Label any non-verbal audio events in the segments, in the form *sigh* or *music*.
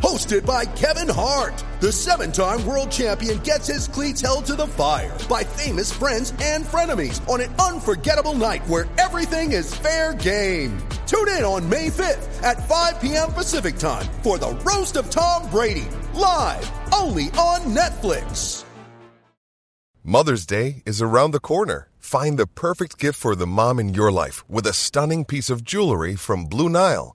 Hosted by Kevin Hart, the seven time world champion gets his cleats held to the fire by famous friends and frenemies on an unforgettable night where everything is fair game. Tune in on May 5th at 5 p.m. Pacific time for the Roast of Tom Brady, live only on Netflix. Mother's Day is around the corner. Find the perfect gift for the mom in your life with a stunning piece of jewelry from Blue Nile.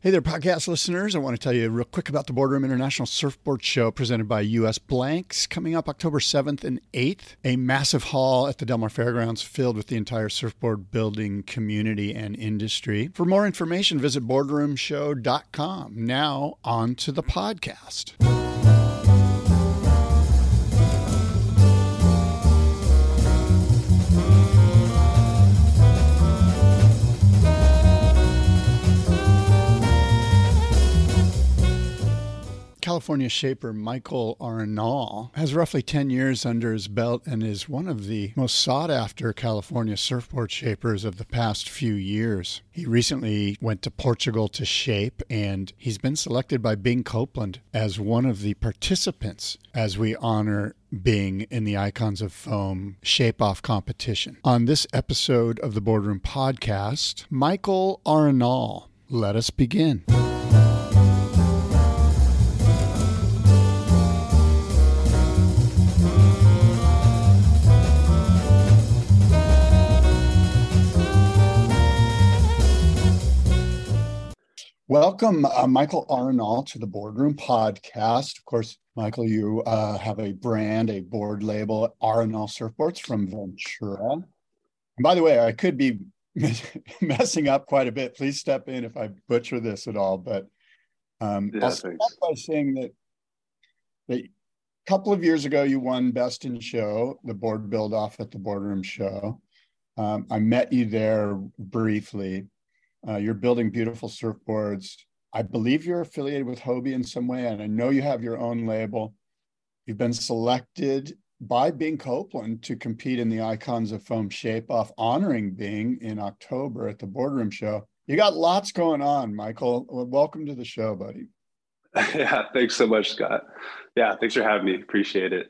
Hey there, podcast listeners. I want to tell you real quick about the Boardroom International Surfboard Show presented by US Blanks coming up October 7th and 8th. A massive hall at the Del Mar Fairgrounds filled with the entire surfboard building community and industry. For more information, visit boardroomshow.com. Now, on to the podcast. California shaper Michael Arenal has roughly 10 years under his belt and is one of the most sought after California surfboard shapers of the past few years. He recently went to Portugal to shape, and he's been selected by Bing Copeland as one of the participants as we honor Bing in the Icons of Foam Shape Off competition. On this episode of the Boardroom Podcast, Michael Arenal. Let us begin. Welcome, uh, Michael Arenal, to the Boardroom Podcast. Of course, Michael, you uh, have a brand, a board label, Arenal Surfboards from Ventura. And by the way, I could be *laughs* messing up quite a bit. Please step in if I butcher this at all. But um, Yeah, I'll start thanks. by saying that, that a couple of years ago, you won Best in Show, the board build off at the Boardroom Show. Um, I met you there briefly. Uh, you're building beautiful surfboards. I believe you're affiliated with Hobie in some way, and I know you have your own label. You've been selected by Bing Copeland to compete in the Icons of Foam Shape Off, honoring Bing in October at the Boardroom Show. You got lots going on, Michael. Welcome to the show, buddy. *laughs* yeah, thanks so much, Scott. Yeah, thanks for having me. Appreciate it.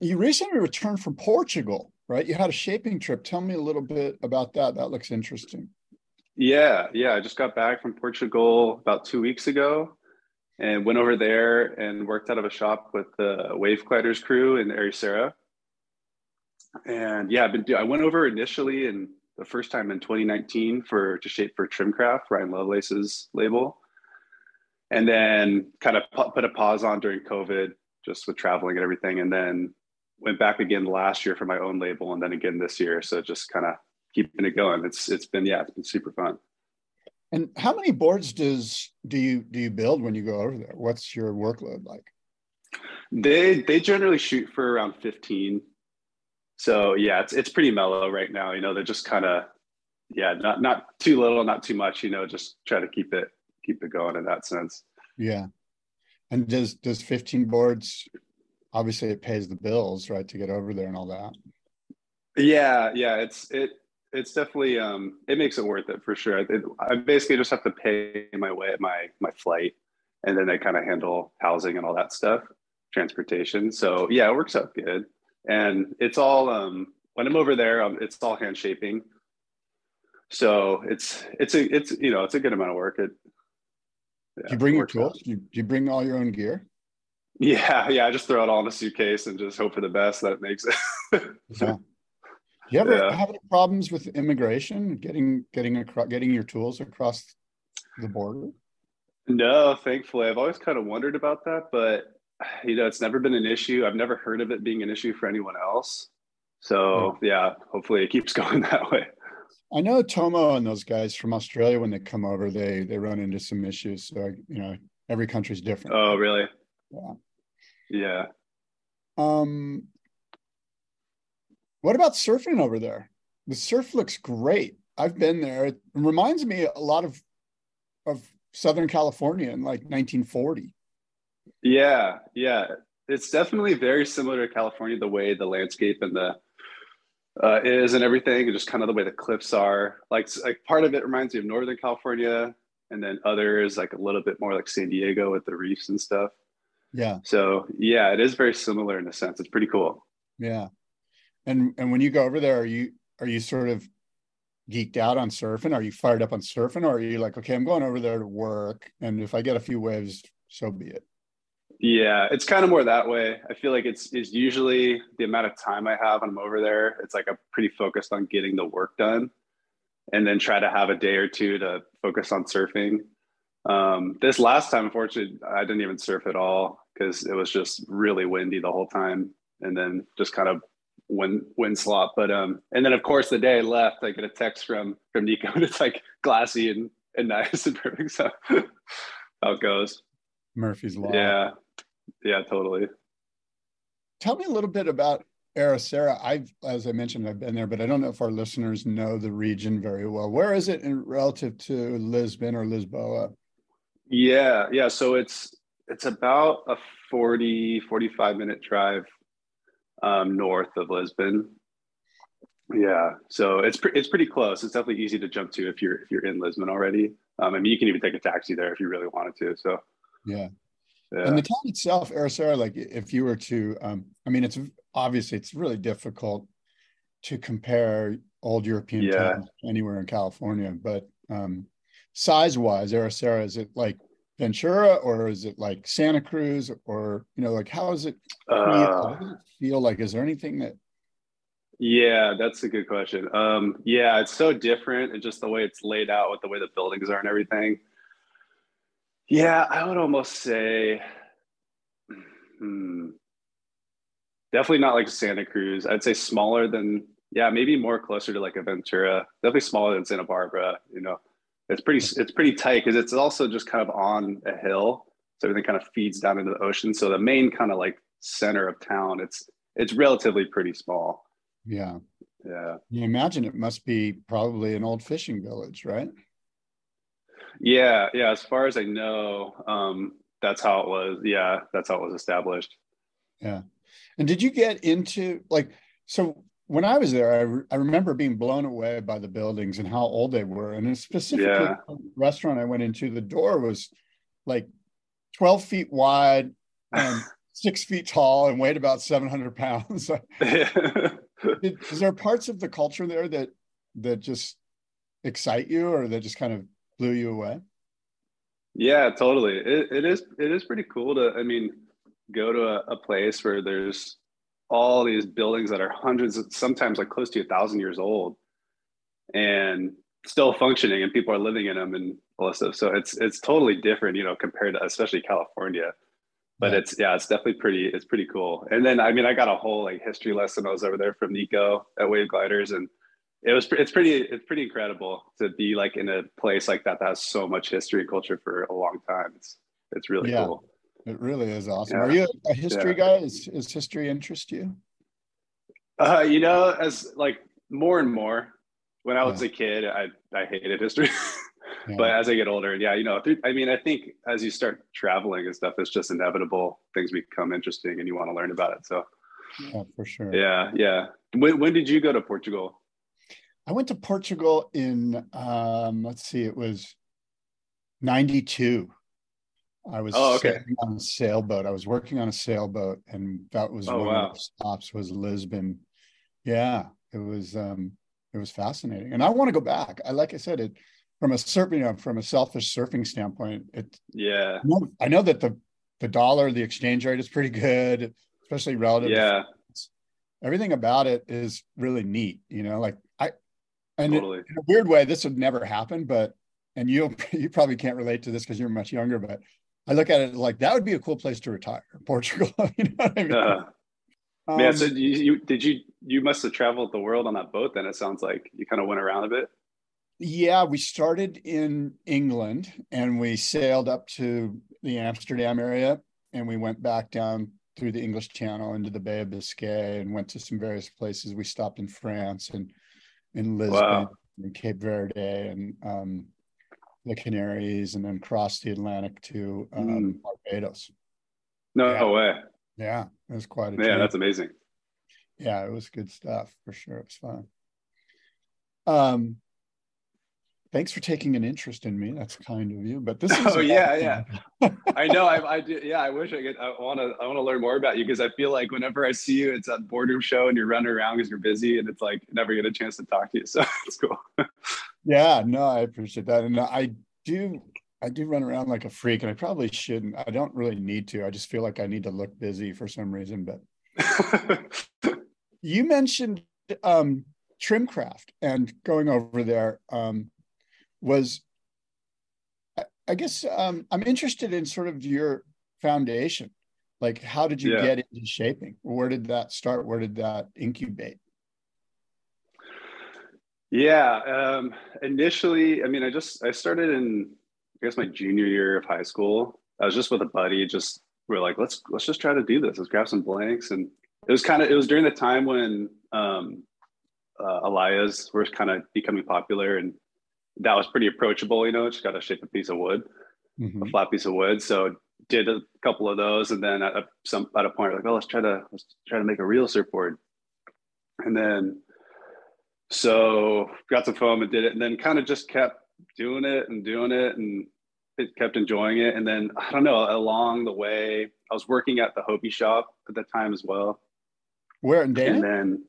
You recently returned from Portugal, right? You had a shaping trip. Tell me a little bit about that. That looks interesting. Yeah, yeah. I just got back from Portugal about two weeks ago and went over there and worked out of a shop with the Wave Gliders crew in Ericeira. And yeah, I've been I went over initially in the first time in 2019 for to shape for Trimcraft, Ryan Lovelace's label. And then kind of put a pause on during COVID, just with traveling and everything. And then went back again last year for my own label and then again this year. So just kind of keeping it going. It's it's been yeah, it's been super fun. And how many boards does do you do you build when you go over there? What's your workload like? They they generally shoot for around 15. So yeah, it's it's pretty mellow right now. You know, they're just kind of yeah, not not too little, not too much, you know, just try to keep it keep it going in that sense. Yeah. And does does 15 boards obviously it pays the bills, right, to get over there and all that. Yeah, yeah, it's it it's definitely um it makes it worth it for sure. It, I basically just have to pay my way my my flight and then they kind of handle housing and all that stuff, transportation. So yeah, it works out good. And it's all um when I'm over there, um, it's all hand shaping. So it's it's a it's you know it's a good amount of work. It yeah, do you bring your tools? Do you, do you bring all your own gear? Yeah, yeah. I just throw it all in a suitcase and just hope for the best that it makes it. yeah. *laughs* You ever yeah. have any problems with immigration getting getting across getting your tools across the border? No, thankfully. I've always kind of wondered about that, but you know, it's never been an issue. I've never heard of it being an issue for anyone else. So yeah, yeah hopefully it keeps *laughs* going that way. I know Tomo and those guys from Australia when they come over, they they run into some issues. So you know, every country's different. Oh, really? Yeah. Yeah. Um. What about surfing over there? The surf looks great. I've been there. It reminds me a lot of of Southern California in like 1940. Yeah, yeah. It's definitely very similar to California, the way the landscape and the uh, is and everything, and just kind of the way the cliffs are. Like, like part of it reminds me of Northern California, and then others like a little bit more like San Diego with the reefs and stuff. Yeah. So yeah, it is very similar in a sense. It's pretty cool. Yeah. And and when you go over there, are you are you sort of geeked out on surfing? Are you fired up on surfing, or are you like, okay, I'm going over there to work, and if I get a few waves, so be it. Yeah, it's kind of more that way. I feel like it's is usually the amount of time I have when I'm over there. It's like I'm pretty focused on getting the work done, and then try to have a day or two to focus on surfing. Um, this last time, unfortunately, I didn't even surf at all because it was just really windy the whole time, and then just kind of wind wind slop. But um, and then of course the day I left, I get a text from from Nico, *laughs* and it's like glassy and and *laughs* nice and perfect. So *laughs* how it goes. Murphy's law. Yeah, yeah, totally. Tell me a little bit about Ericeira. I've, as I mentioned, I've been there, but I don't know if our listeners know the region very well. Where is it in relative to Lisbon or Lisboa? Yeah, yeah. So it's it's about a 40, 45 minute drive um, north of Lisbon. Yeah, so it's pre- it's pretty close. It's definitely easy to jump to if you're if you're in Lisbon already. Um, I mean, you can even take a taxi there if you really wanted to. So yeah. yeah. And the town itself, Ericeira, like if you were to, um, I mean, it's obviously it's really difficult to compare old European yeah. towns anywhere in California, but um, size wise, Ericeira, is it like Ventura or is it like Santa Cruz or, you know, like how is it, uh, it feel like? Is there anything that? Yeah, that's a good question. Um, yeah, it's so different and just the way it's laid out with the way the buildings are and everything. Yeah, I would almost say, hmm, definitely not like Santa Cruz. I'd say smaller than, yeah, maybe more closer to like a Ventura. Definitely smaller than Santa Barbara. You know, it's pretty it's pretty tight because it's also just kind of on a hill, so everything kind of feeds down into the ocean. So the main kind of like center of town, it's it's relatively pretty small. Yeah. Yeah. You imagine it must be probably an old fishing village, right? Yeah, yeah. As far as I know, um, that's how it was. Yeah, that's how it was established. Yeah. And did you get into like so when I was there, I, re- I remember being blown away by the buildings and how old they were. And specifically, yeah. the restaurant I went into, the door was like 12 feet wide and *laughs* six feet tall and weighed about 700 pounds. *laughs* *laughs* Is there parts of the culture there that that just excite you or that just kind of blew you away? Yeah, totally. It, it is. It is pretty cool to. I mean, go to a, a place where there's all these buildings that are hundreds, of, sometimes like close to a thousand years old, and still functioning, and people are living in them and all this stuff. So it's it's totally different, you know, compared to especially California. But yeah. it's yeah, it's definitely pretty. It's pretty cool. And then I mean, I got a whole like history lesson. I was over there from Nico at Wave Gliders, and it was it's pretty it's pretty incredible to be like in a place like that that has so much history and culture for a long time. It's it's really yeah. cool. It really is awesome. Yeah. Are you a history yeah. guy? Is, is history interest you? Uh, you know, as like more and more. When I was yeah. a kid, I I hated history. *laughs* but as I get older, yeah, you know, I mean, I think as you start traveling and stuff, it's just inevitable. Things become interesting, and you want to learn about it. So, yeah, for sure. Yeah, yeah. When when did you go to Portugal? I went to Portugal in um, let's see, it was ninety two. I was oh, okay. on a sailboat. I was working on a sailboat, and that was oh, one wow. of the stops was Lisbon. Yeah, it was um, it was fascinating, and I want to go back. I like I said it from a surfing, you know, from a selfish surfing standpoint. It yeah, I know, I know that the the dollar, the exchange rate is pretty good, especially relative. Yeah, everything about it is really neat. You know, like I, and totally. it, in a weird way, this would never happen, but and you *laughs* you probably can't relate to this because you're much younger, but I look at it like that would be a cool place to retire, *laughs* Portugal. *laughs* you know what I mean? Uh, um, yeah. So you, you, did you you must have traveled the world on that boat? Then it sounds like you kind of went around a bit. Yeah, we started in England and we sailed up to the Amsterdam area, and we went back down through the English Channel into the Bay of Biscay and went to some various places. We stopped in France and in Lisbon wow. and Cape Verde and um, the Canaries and then cross the Atlantic to um, Mm. Barbados. No Yeah. way. Yeah, it was quite a Yeah, trip. that's amazing. yeah, it was good stuff for sure. It was fun. Um, thanks for taking an interest in me. That's kind of you. But this is *laughs* Oh, yeah, yeah. *laughs* I know. I, I do. Yeah, I wish I could. I want to. I want to learn more about you because I feel like whenever I see you, it's at boardroom show and you're running around because you're busy, and it's like never get a chance to talk to you. *laughs* So it's cool. Yeah, no, I appreciate that, and I do. I do run around like a freak, and I probably shouldn't. I don't really need to. I just feel like I need to look busy for some reason. But *laughs* you mentioned um, Trimcraft and going over there um, was, I, I guess, um, I'm interested in sort of your foundation. Like, how did you Yeah. get into shaping? Where did that start? Where did that incubate? Yeah. Um, initially, I mean, I just I started in I guess my junior year of high school. I was just with a buddy. Just we are like, let's let's just try to do this. Let's grab some blanks, and it was kind of it was during the time when um, uh, Alaias were kind of becoming popular, and that was pretty approachable. You know, just got to shape a piece of wood, Mhm. a flat piece of wood. So did a couple of those, and then at a, some at a point, like, oh, let's try to let's try to make a real surfboard, and then so got some foam and did it and then kind of just kept doing it and doing it and it kept enjoying it. And then i don't know along the way i was working at the hobie shop at the time as well. Where in Dana? and then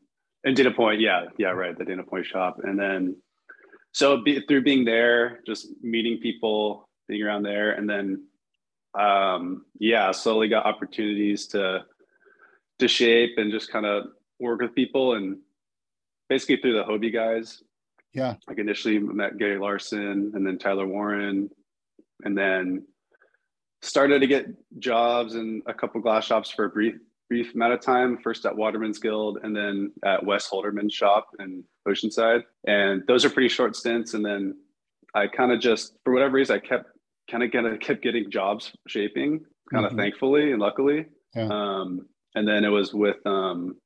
and dana point yeah yeah right the dana point shop. And then so be, through being there just meeting people being around there and then um yeah slowly got opportunities to to shape and just kind of work with people and basically through the hobie guys yeah. like initially met Gary Larson and then Tyler Warren, and then started to get jobs in a couple glass shops for a brief brief amount of time. First at Waterman's Guild, and then at Wes Holderman's shop in Oceanside. And those are pretty short stints. And then I kind of just, for whatever reason, I kept kind of kind of kept getting jobs shaping, kind of Mhm. thankfully and luckily. Yeah. Um, and then it was with um,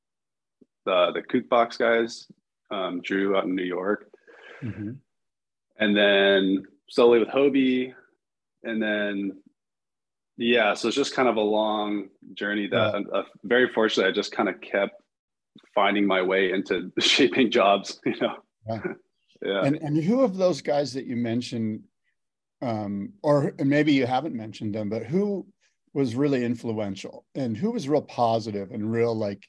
the the Kook Box guys, um, Drew out in New York Mhm. and then slowly with Hobie, and then yeah, so it's just kind of a long journey that uh, very fortunately I just kind of kept finding my way into *laughs* shaping jobs, you know. Yeah. *laughs* yeah. And and who of those guys that you mentioned, um, or maybe you haven't mentioned them, but who was really influential and who was real positive and real like,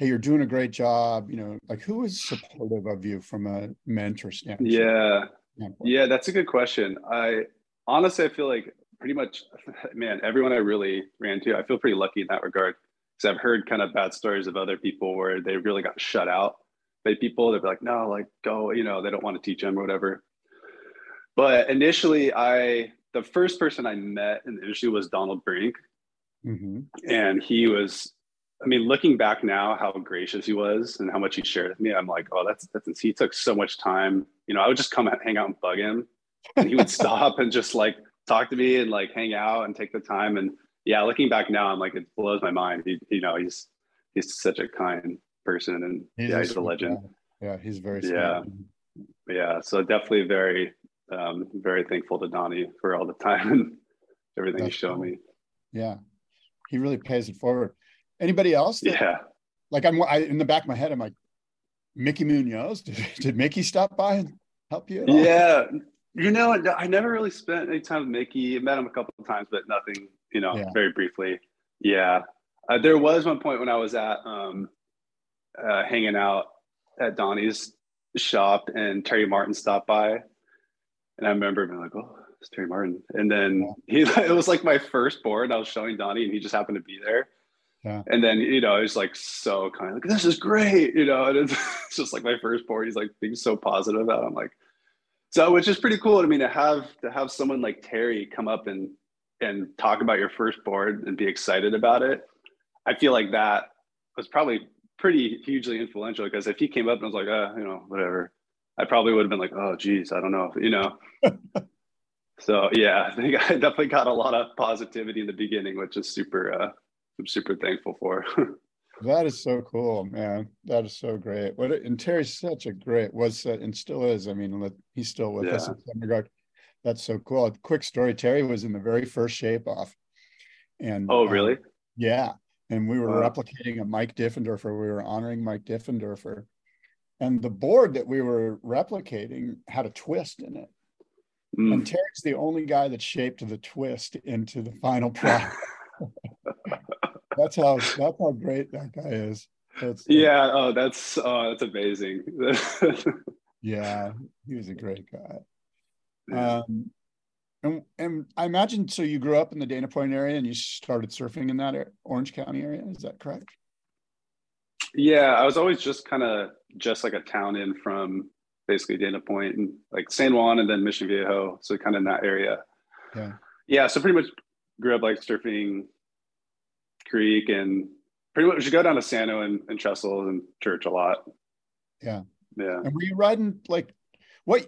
hey, you're doing a great job, you know, like who is supportive of you from a mentor standpoint? yeah. standpoint? Yeah, that's a good question. I honestly I feel like pretty much *laughs* man, everyone I really ran to, I feel pretty lucky in that regard. Because I've heard kind of bad stories of other people where they really got shut out by people. They're like, no, like go, you know, they don't want to teach them or whatever. But initially I the first person I met in the industry was Donald Brink. Mhm. And he was I mean, looking back now, how gracious he was and how much he shared with me, I'm like, oh, that's that's he took so much time. You know, I would just come and hang out and bug him, and he would *laughs* stop and just like talk to me and like hang out and take the time. And yeah, looking back now, I'm like, it blows my mind. He, you know, he's he's such a kind person, and yeah, he's a legend. guy. Yeah, he's very Yeah. smart. Yeah, so definitely very um, very thankful to Donnie for all the time and everything That's he's shown cool. me. Yeah, he really pays it forward. Anybody else? that- Yeah. Like I'm I, in the back of my head, I'm like, Mickey Munoz. *laughs* Did, did Mickey stop by and help you? At all? Yeah. You know, I never really spent any time with Mickey. I met him a couple of times, but nothing, you know, Yeah. very briefly. Yeah. Uh, there was one point when I was at um, uh, hanging out at Donnie's shop and Terry Martin stopped by. And I remember being like, oh, it's Terry Martin. And then he, *laughs* it was like my first board. I was showing Donnie and he just happened to be there. Yeah. And then, you know, it was like so kind of like, this is great, you know, and it's, *laughs* it's just like my first board. He's like being so positive about it. I'm like, so which is pretty cool to me to have to have someone like Terry come up and and talk about your first board and be excited about it. I feel like that was probably pretty hugely influential because if he came up and was like, uh, you know, whatever, I probably would have been like, oh geez, I don't know, you know. *laughs* so yeah, I think I definitely got a lot of positivity in the beginning, which is super uh I'm super thankful for. *laughs* That is so cool, man. That is so great. What and Terry's such a great was uh, and still is. I mean, he's still with us in some regard. That's so cool. A quick story: Terry was in the very first shape off, and oh um, really? yeah, and we were Wow. replicating a Mike Diffenderfer. We were honoring Mike Diffenderfer, and the board that we were replicating had a twist in it. Mm. And Terry's the only guy that shaped the twist into the final product. *laughs* that's how that's how great that guy is. That's Yeah, oh that's oh that's amazing. *laughs* yeah, he was a great guy. Um, and, and I imagine so. You grew up in the Dana Point area, and you started surfing in that Orange County area. Is that correct? Yeah, I was always just kind of just like a town in from basically Dana Point and like San Juan and then Mission Viejo. So kind of in that area. Yeah. Yeah. So pretty much grew up like surfing creek and pretty much you go down to Sano and, and Trestle and church a lot. Yeah. Yeah. And were you riding like what?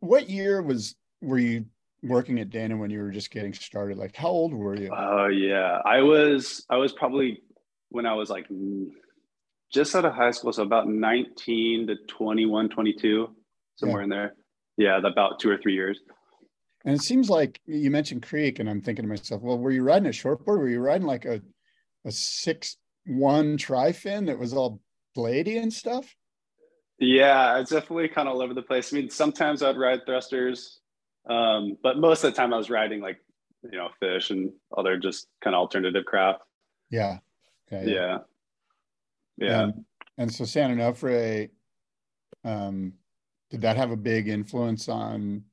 What year was were you working at Dana when you were just getting started? Like, how old were you? Oh yeah. I was I was probably when I was like just out of high school, so about 19 to 21, 22, somewhere Yeah. in there. Yeah, about two or three years. And it seems like you mentioned Creek, and I'm thinking to myself, well, were you riding a shortboard? Were you riding like a a six one tri fin that was all bladey and stuff? Yeah, it's definitely kind of all over the place. I mean, sometimes I'd ride thrusters, um, but most of the time I was riding like you know fish and other just kind of alternative craft. Yeah. Okay. Yeah, yeah. And, and so San Onofre, um, did that have a big influence on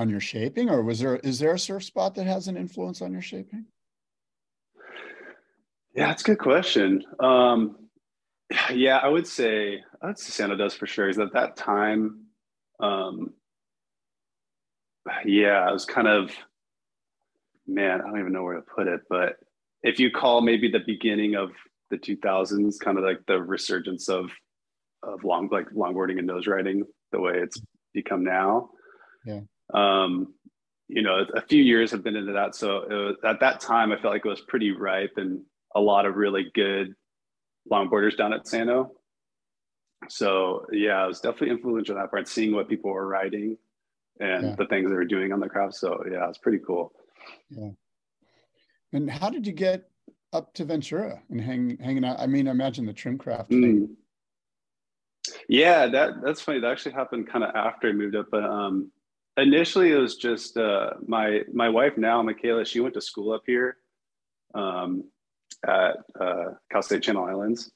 on your shaping, or was there is there a surf spot that has an influence on your shaping? Yeah, that's a good question. Um, yeah, I would say would Santa does for sure. Is at that time, um, yeah, I was kind of man. I don't even know where to put it, but if you call maybe the beginning of the 2000s, kind of like the resurgence of of long like longboarding and nose riding, the way it's become now. Yeah. Um, you know, a few years have been into that. So it was, at that time, I felt like it was pretty ripe and a lot of really good longboarders down at Sano. So yeah, it was definitely influential on that part, seeing what people were riding and Yeah. the things they were doing on the craft. So yeah, it's pretty cool. Yeah. And how did you get up to Ventura and hang hanging out? I mean, I imagine the Trimcraft thing. Mm. Yeah, that that's funny. That actually happened kind of after I moved up. But um, initially, it was just uh, my my wife now, Michaela. She went to school up here um, at uh, Cal State Channel Islands,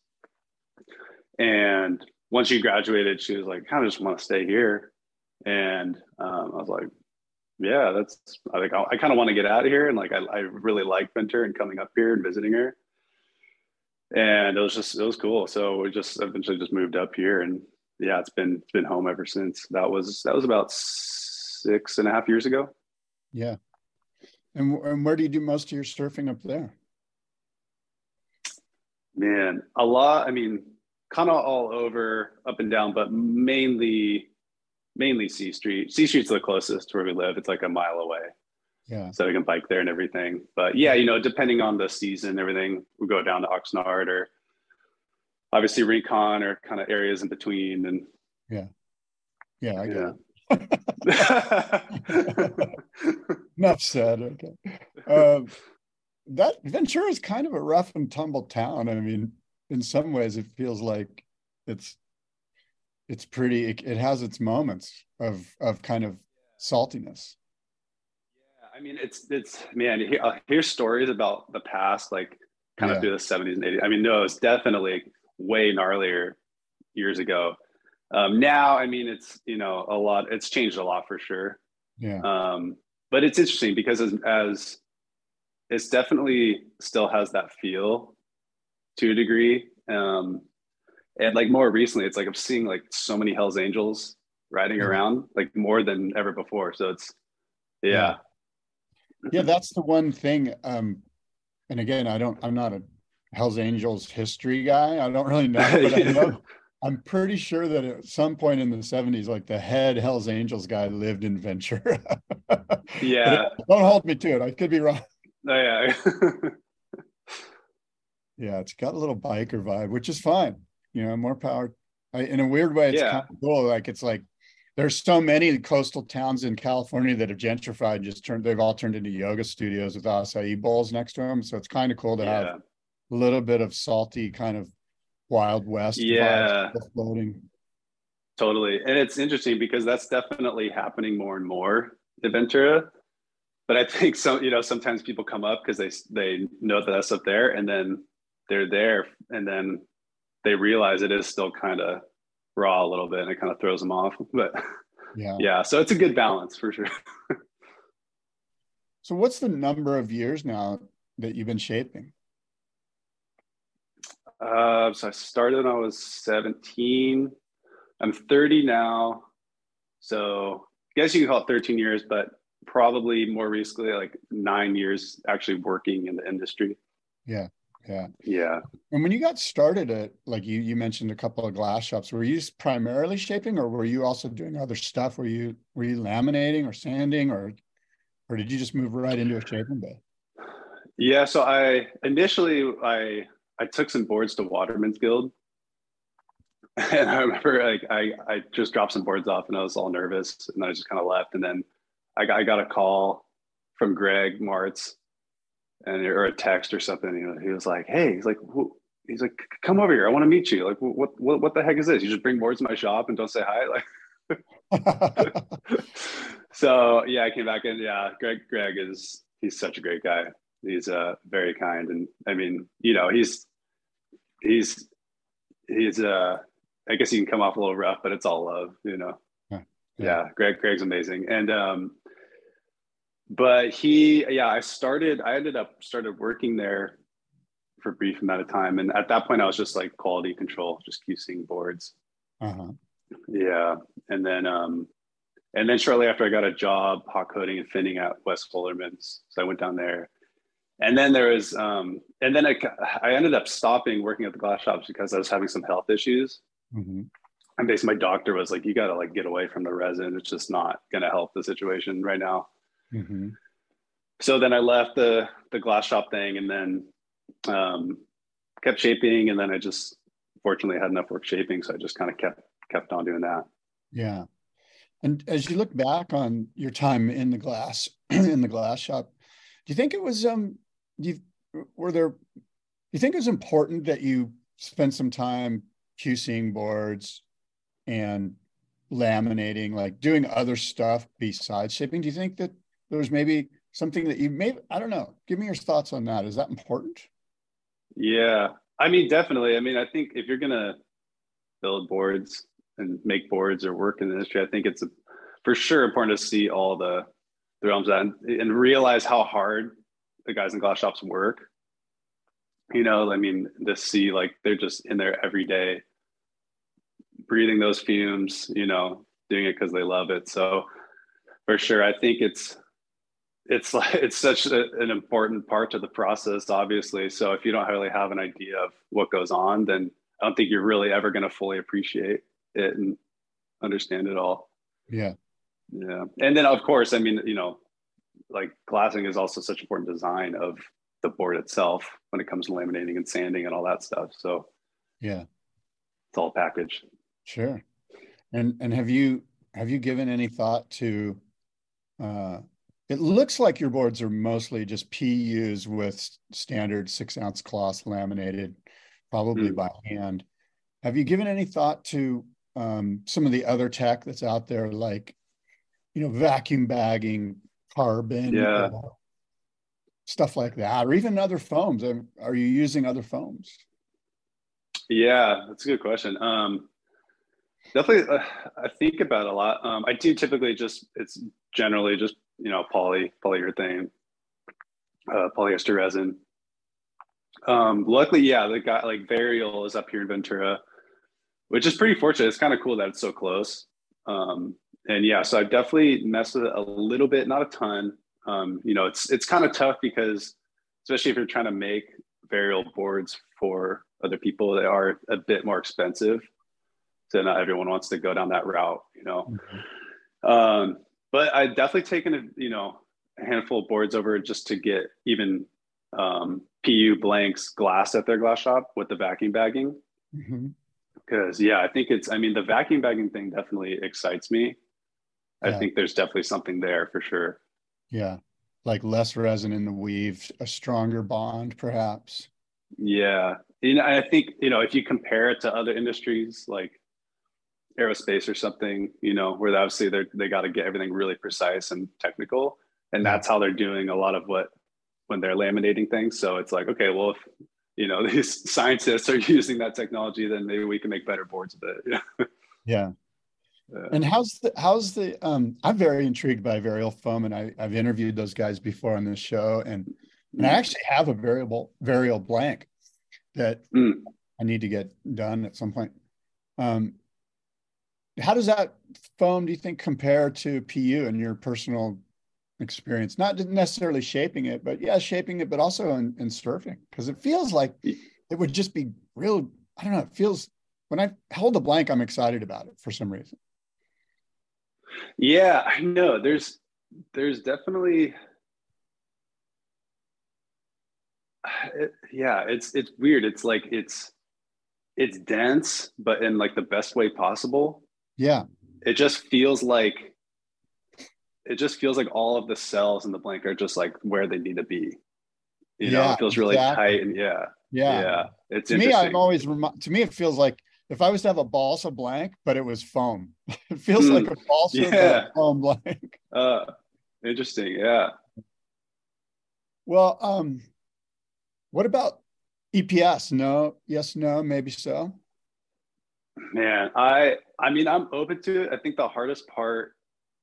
and once she graduated, she was like, "Kind of just want to stay here." And um, I was like, "Yeah, that's." I think I, I kind of want to get out of here, and like I, I really like Winter and coming up here and visiting her and it was just it was cool. So we just eventually just moved up here, and yeah, it's been it's been home ever since. That was that was about six and a half years ago. Yeah. And, and where do you do most of your surfing up there? Man, a lot. I mean, kind of all over, up and down, but mainly mainly C Street. C Street's the closest to where we live. It's like a mile away. Yeah. so we can bike there and everything. But yeah, you know, depending on the season, and everything, we go down to Oxnard or obviously Rincon or kind of areas in between. And yeah, Yeah, I get Yeah. it. *laughs* Enough said. Okay. Um, that Ventura is kind of a rough and tumble town. I mean, in some ways, it feels like it's it's pretty. It, it has its moments of of kind of saltiness. Yeah, I mean, it's it's man. Here, uh, here's stories about the past, like kind Yeah. of through the 70s and 80s. I mean, no, it's definitely way gnarlier years ago. Um, now, I mean, it's you know a lot. It's changed a lot for sure. Yeah. Um, but it's interesting because as, as it's definitely still has that feel to a degree. Um, and like more recently, it's like I'm seeing like so many Hell's Angels riding Yeah. around, like more than ever before. So it's yeah, yeah that's the one thing um and again i don't i'm not a hells angels history guy i don't really know but i *laughs* know i'm pretty sure that at some point in the 70s like the head hells angels guy lived in ventura. *laughs* Yeah, don't hold me to it. I could be wrong. Oh, yeah. *laughs* yeah it's got a little biker vibe which is fine. You know more power. I, in a weird way it's Yeah. kind of cool. Like it's like there's so many coastal towns in California that have gentrified, and just turned, they've all turned into yoga studios with acai bowls next to them. So it's kind of cool to have a little bit of salty kind of wild west Yeah. floating. totally. And it's interesting because that's definitely happening more and more in Ventura. But I think some, you know, sometimes people come up because they they know that that's up there, and then they're there, and then they realize it is still kind of raw a little bit, and it kind of throws them off. But Yeah. yeah, so it's a good balance for sure. *laughs* So what's the number of years now that you've been shaping? Uh, so I started when I was 17. I'm 30 now. So I guess you can call it 13 years, but probably more recently, like nine years actually working in the industry. Yeah. Yeah. Yeah. And when you got started at like you you mentioned a couple of glass shops, were you primarily shaping or were you also doing other stuff? Were you were you laminating or sanding or or did you just move right into a shaping bay? Yeah. So I initially I I took some boards to Waterman's Guild. *laughs* And I remember like I, I just dropped some boards off and I was all nervous and I just kind of left. And then I got, I got a call from Greg Martz and or a text or something. You know, he was like, "Hey, he's like, who, he's like, come over here. I want to meet you. Like, what, what, what the heck is this? You just bring boards to my shop and don't say hi. *laughs* Like, *laughs* so yeah, I came back and yeah, Greg, Greg is he's such a great guy. He's uh very kind and I mean, you know, he's he's he's uh I guess he can come off a little rough, but it's all love, you know. Yeah. Yeah, Greg Greg's amazing. And um but he yeah, I started I ended up started working there for a brief amount of time. And at that point I was just like quality control, just QCing boards. uh-huh. Yeah. And then um and then shortly after I got a job hot coating and finning at Wes Holderman's. So I went down there. And then there was um and then I, I ended up stopping working at the glass shops because I was having some health issues. hmm And basically my doctor was like, you gotta like get away from the resin. It's just not gonna help the situation right now. hmm So then I left the the glass shop thing and then um kept shaping and then I just fortunately had enough work shaping. So I just kind of kept kept on doing that. Yeah. And as you look back on your time in the glass *clears throat* in the glass shop, do you think it was um do you were there you think it's important that you spend some time QCing boards and laminating, like doing other stuff besides shaping? Do you think that there's maybe something that you maybe I don't know. Give me your thoughts on that. Is that important? Yeah. I mean, definitely. I mean, I think if you're going to build boards and make boards or work in the industry, I think it's a, for sure important to see all the, the realms of that and, and realize how hard the guys in glass shops work. You know, I mean, to see like they're just in there every day, breathing those fumes, you know, doing it because they love it. So for sure, I think it's, it's *laughs* like it's such a, an important part to the process obviously so if you don't really have an idea of what goes on then i don't think you're really ever going to fully appreciate it and understand it all Yeah. yeah and then of course i mean you know like glassing is also such important design of the board itself when it comes to laminating and sanding and all that stuff so Yeah. it's all packaged Sure. And and have you have you given any thought to? Uh, it looks like your boards are mostly just PUs with standard six ounce cloth laminated, probably mm. by hand. Have you given any thought to um, some of the other tech that's out there, like you know, vacuum bagging, carbon, yeah. Uh, stuff like that, or even other foams? Are you using other foams? Yeah, that's a good question. Um, definitely, uh, I think about a lot. Um, I do typically just it's generally just you know poly polyurethane, uh, polyester resin. Um, luckily, yeah, the guy like Varial is up here in Ventura, which is pretty fortunate. It's kind of cool that it's so close. Um, and yeah, so I've definitely messed with it a little bit, not a ton. Um, you know, it's it's kind of tough because especially if you're trying to make varial boards for other people, they are a bit more expensive. So not everyone wants to go down that route, you know. Mm-hmm. Um, but I definitely taken a you know a handful of boards over just to get even um, PU blanks glass at their glass shop with the vacuum bagging. Because mm-hmm. yeah, I think it's I mean the vacuum bagging thing definitely excites me. Yeah. I think there's definitely something there for sure. Yeah, like less resin in the weave, a stronger bond, perhaps. Yeah, you know, I think you know if you compare it to other industries like aerospace or something, you know, where obviously they they got to get everything really precise and technical, and that's how they're doing a lot of what when they're laminating things. So it's like, okay, well, if you know *laughs* these scientists are *laughs* using that technology, then maybe we can make better boards with it. *laughs* yeah. Yeah. And how's the how's the um I'm very intrigued by varial foam and I, I've interviewed those guys before on this show and and I mm. actually have a variable varial blank that mm. I need to get done at some point. Um how does that foam do you think compare to PU in your personal experience? Not necessarily shaping it, but yeah, shaping it, but also in, in surfing. Because it feels like it would just be real, I don't know, it feels when I hold the blank, I'm excited about it for some reason. Yeah, I know. There's there's definitely it, yeah, it's it's weird. It's like it's it's dense, but in like the best way possible. Yeah. It just feels like it just feels like all of the cells in the blank are just like where they need to be. You yeah, know, it feels really exactly. tight and yeah. Yeah. Yeah. It's to me, I'm always to me, it feels like if I was to have a balsa blank, but it was foam, *laughs* it feels mm. like a balsa yeah. *laughs* foam blank. Uh, interesting. Yeah. Well, um, what about EPS? No, yes, no, maybe so. Man, I I mean I'm open to it. I think the hardest part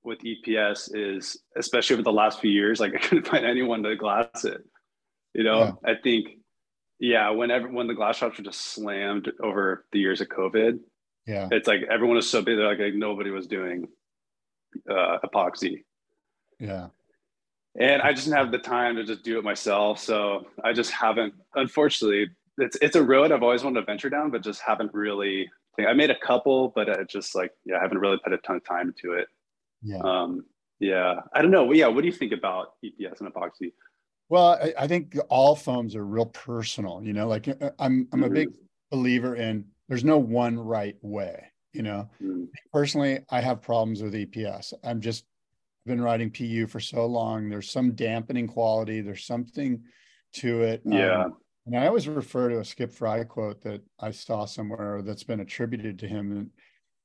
with EPS is especially over the last few years, like *laughs* I couldn't find anyone to glass it. You know, yeah. I think yeah, whenever when the glass shops were just slammed over the years of COVID, yeah, it's like everyone was so big like, like nobody was doing uh, epoxy. Yeah. And I just didn't have the time to just do it myself. So I just haven't, unfortunately, it's it's a road I've always wanted to venture down, but just haven't really. I made a couple, but it just like yeah, I haven't really put a ton of time into it. Yeah. Um, yeah. I don't know. Yeah. What do you think about EPS and epoxy? Well, I, I, think all foams are real personal. You know, like uh, I'm I'm a big mm-hmm. believer in there's no one right way. You know, mm. personally, I have problems with EPS. I'm just been writing PU for so long. There's some dampening quality. There's something to it. Yeah. Um, and I always refer to a Skip Frye quote that I saw somewhere that's been attributed to him, and,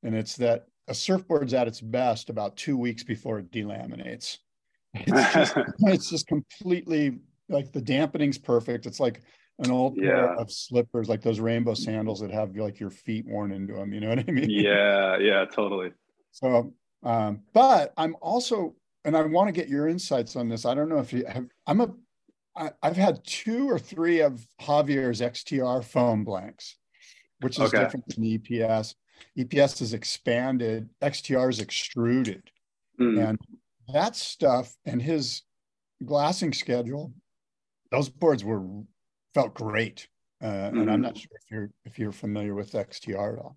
and it's that a surfboard's at its best about two weeks before it delaminates. It's just, *laughs* *laughs* it's just completely like the dampening's perfect. It's like an old yeah. pair of slippers, like those rainbow sandals that have like your feet worn into them. You know what I mean? Yeah, yeah, totally. *laughs* So, um, but I'm also, and I want to get your insights on this. I don't know if you have. I'm a. I, I've had two or three of Javier's XTR foam blanks, which is okay. different than EPS. EPS is expanded, XTR is extruded, mm. and that stuff and his glassing schedule, those boards were felt great. Uh, mm-hmm. And I'm not mm-hmm. sure if you're if you're familiar with XTR at all.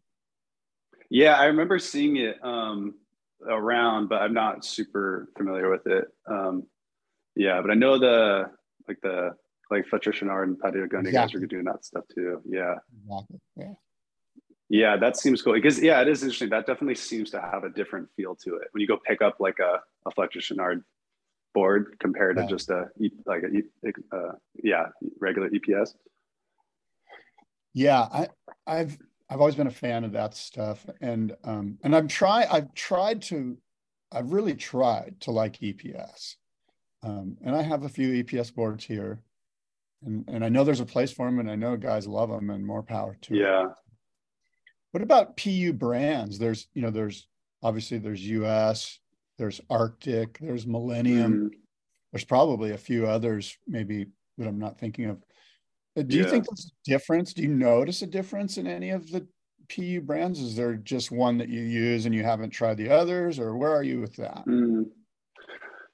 Yeah, I remember seeing it um, around, but I'm not super familiar with it. Um, yeah, but I know the like the like Fletcher Chouinard and Patagonia exactly. guys are doing that stuff too. Yeah. Exactly. Yeah. Yeah, that seems cool because yeah, it is interesting. That definitely seems to have a different feel to it when you go pick up like a, a Fletcher Chouinard board compared Yeah. to just a like a uh, yeah regular EPS. Yeah, I, I've I've always been a fan of that stuff, and um, and I'm try I've tried to, I've really tried to like EPS, um, and I have a few EPS boards here, and and I know there's a place for them, and I know guys love them, and more power to it. What about PU brands? There's you know there's obviously there's US, there's Arctic, there's Millennium. Mm, There's probably a few others maybe that I'm not thinking of. Uh, Do you Yeah. think there's a difference? Do you notice a difference in any of the PU brands? Is there just one that you use and you haven't tried the others, or where are you with that? mm.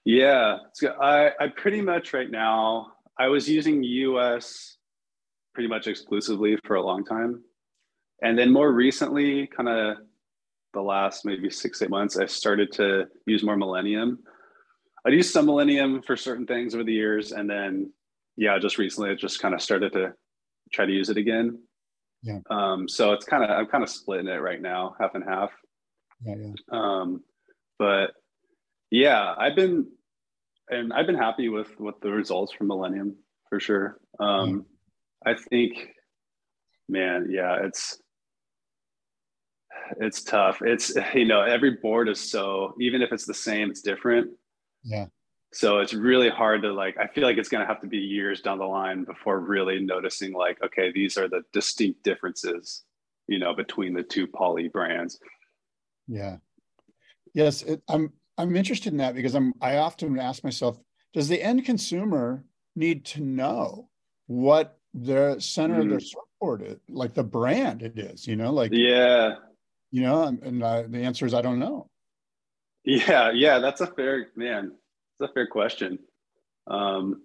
yeah. I I pretty much right now I was using US pretty much exclusively for a long time, and then more recently, kind of the last maybe six eight months, I started to use more Millennium. I'd used some Millennium for certain things over the years, and then yeah, just recently I just kind of started to try to use it again. Yeah. Um, so it's kind of I'm kind of splitting it right now, half and half. Yeah, yeah. Um, but yeah, I've been and I've been happy with with the results from Millennium for sure. Um, I think, man, yeah, it's it's tough. It's you know every board is so even if it's the same, it's different. Yeah. So it's really hard to like. I feel like it's going to have to be years down the line before really noticing like, okay, these are the distinct differences, you know, between the two poly brands. Yeah. Yes, it, I'm I'm interested in that because I'm I often ask myself, does the end consumer need to know what the center of their Mm. surfboard is, like the brand it is, you know, like Yeah, you know, and, I, the answer is I don't know. Yeah, yeah, that's a fair man. It's a fair question. Um,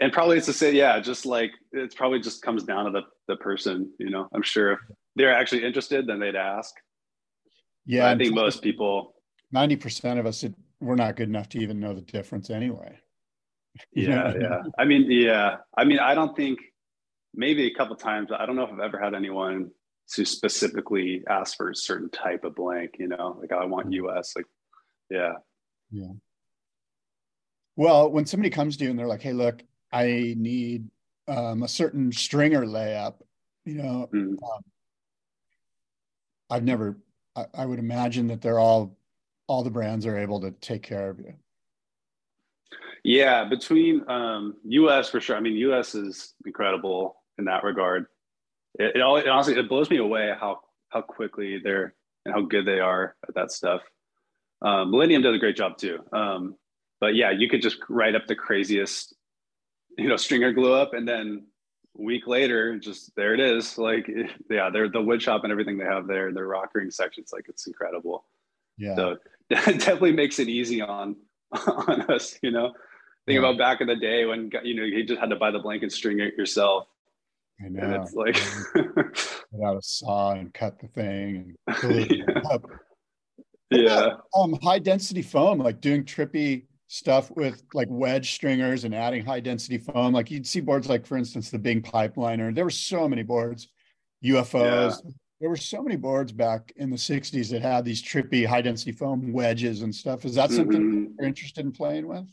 and probably it's to say, yeah, just like it's probably just comes down to the the person. You know, I'm sure if they're actually interested, then they'd ask. Yeah, But I think most people, ninety percent of us it, we're not good enough to even know the difference anyway. *laughs* Yeah, yeah. I mean, yeah. I mean, I don't think maybe a couple times. but I don't know if I've ever had anyone to specifically ask for a certain type of blank. You know, like I want US. Like, yeah, Yeah. Well, when somebody comes to you and they're like, "Hey, look, I need um, a certain stringer layup," you know, Mm. um, I've never. I, I would imagine that they're all, all the brands are able to take care of you. Yeah, between um, US for sure. I mean, US is incredible in that regard. It, it, al- it honestly it blows me away how how quickly they're and how good they are at that stuff. Um, Millennium does a great job too. Um, but yeah, you could just write up the craziest, you know, stringer glue up, and then a week later, just there it is. Like, *laughs* yeah, they're the wood shop and everything they have there, their rockering sections, like it's incredible. Yeah. So that *laughs* definitely makes it easy on *laughs* on us, you know. Think Yeah. about back in the day when you know you just had to buy the blanket string it yourself, and know. it's like, *laughs* Get out a saw and cut the thing and *laughs* Yeah. up. Yeah, *laughs* um, high density foam, like doing trippy stuff with like wedge stringers and adding high density foam. Like you'd see boards like, for instance, the Bing Pipeliner. There were so many boards, UFOs. There were so many boards back in the 60s that had these trippy high density foam wedges and stuff. Is that something Mhm. you're interested in playing with?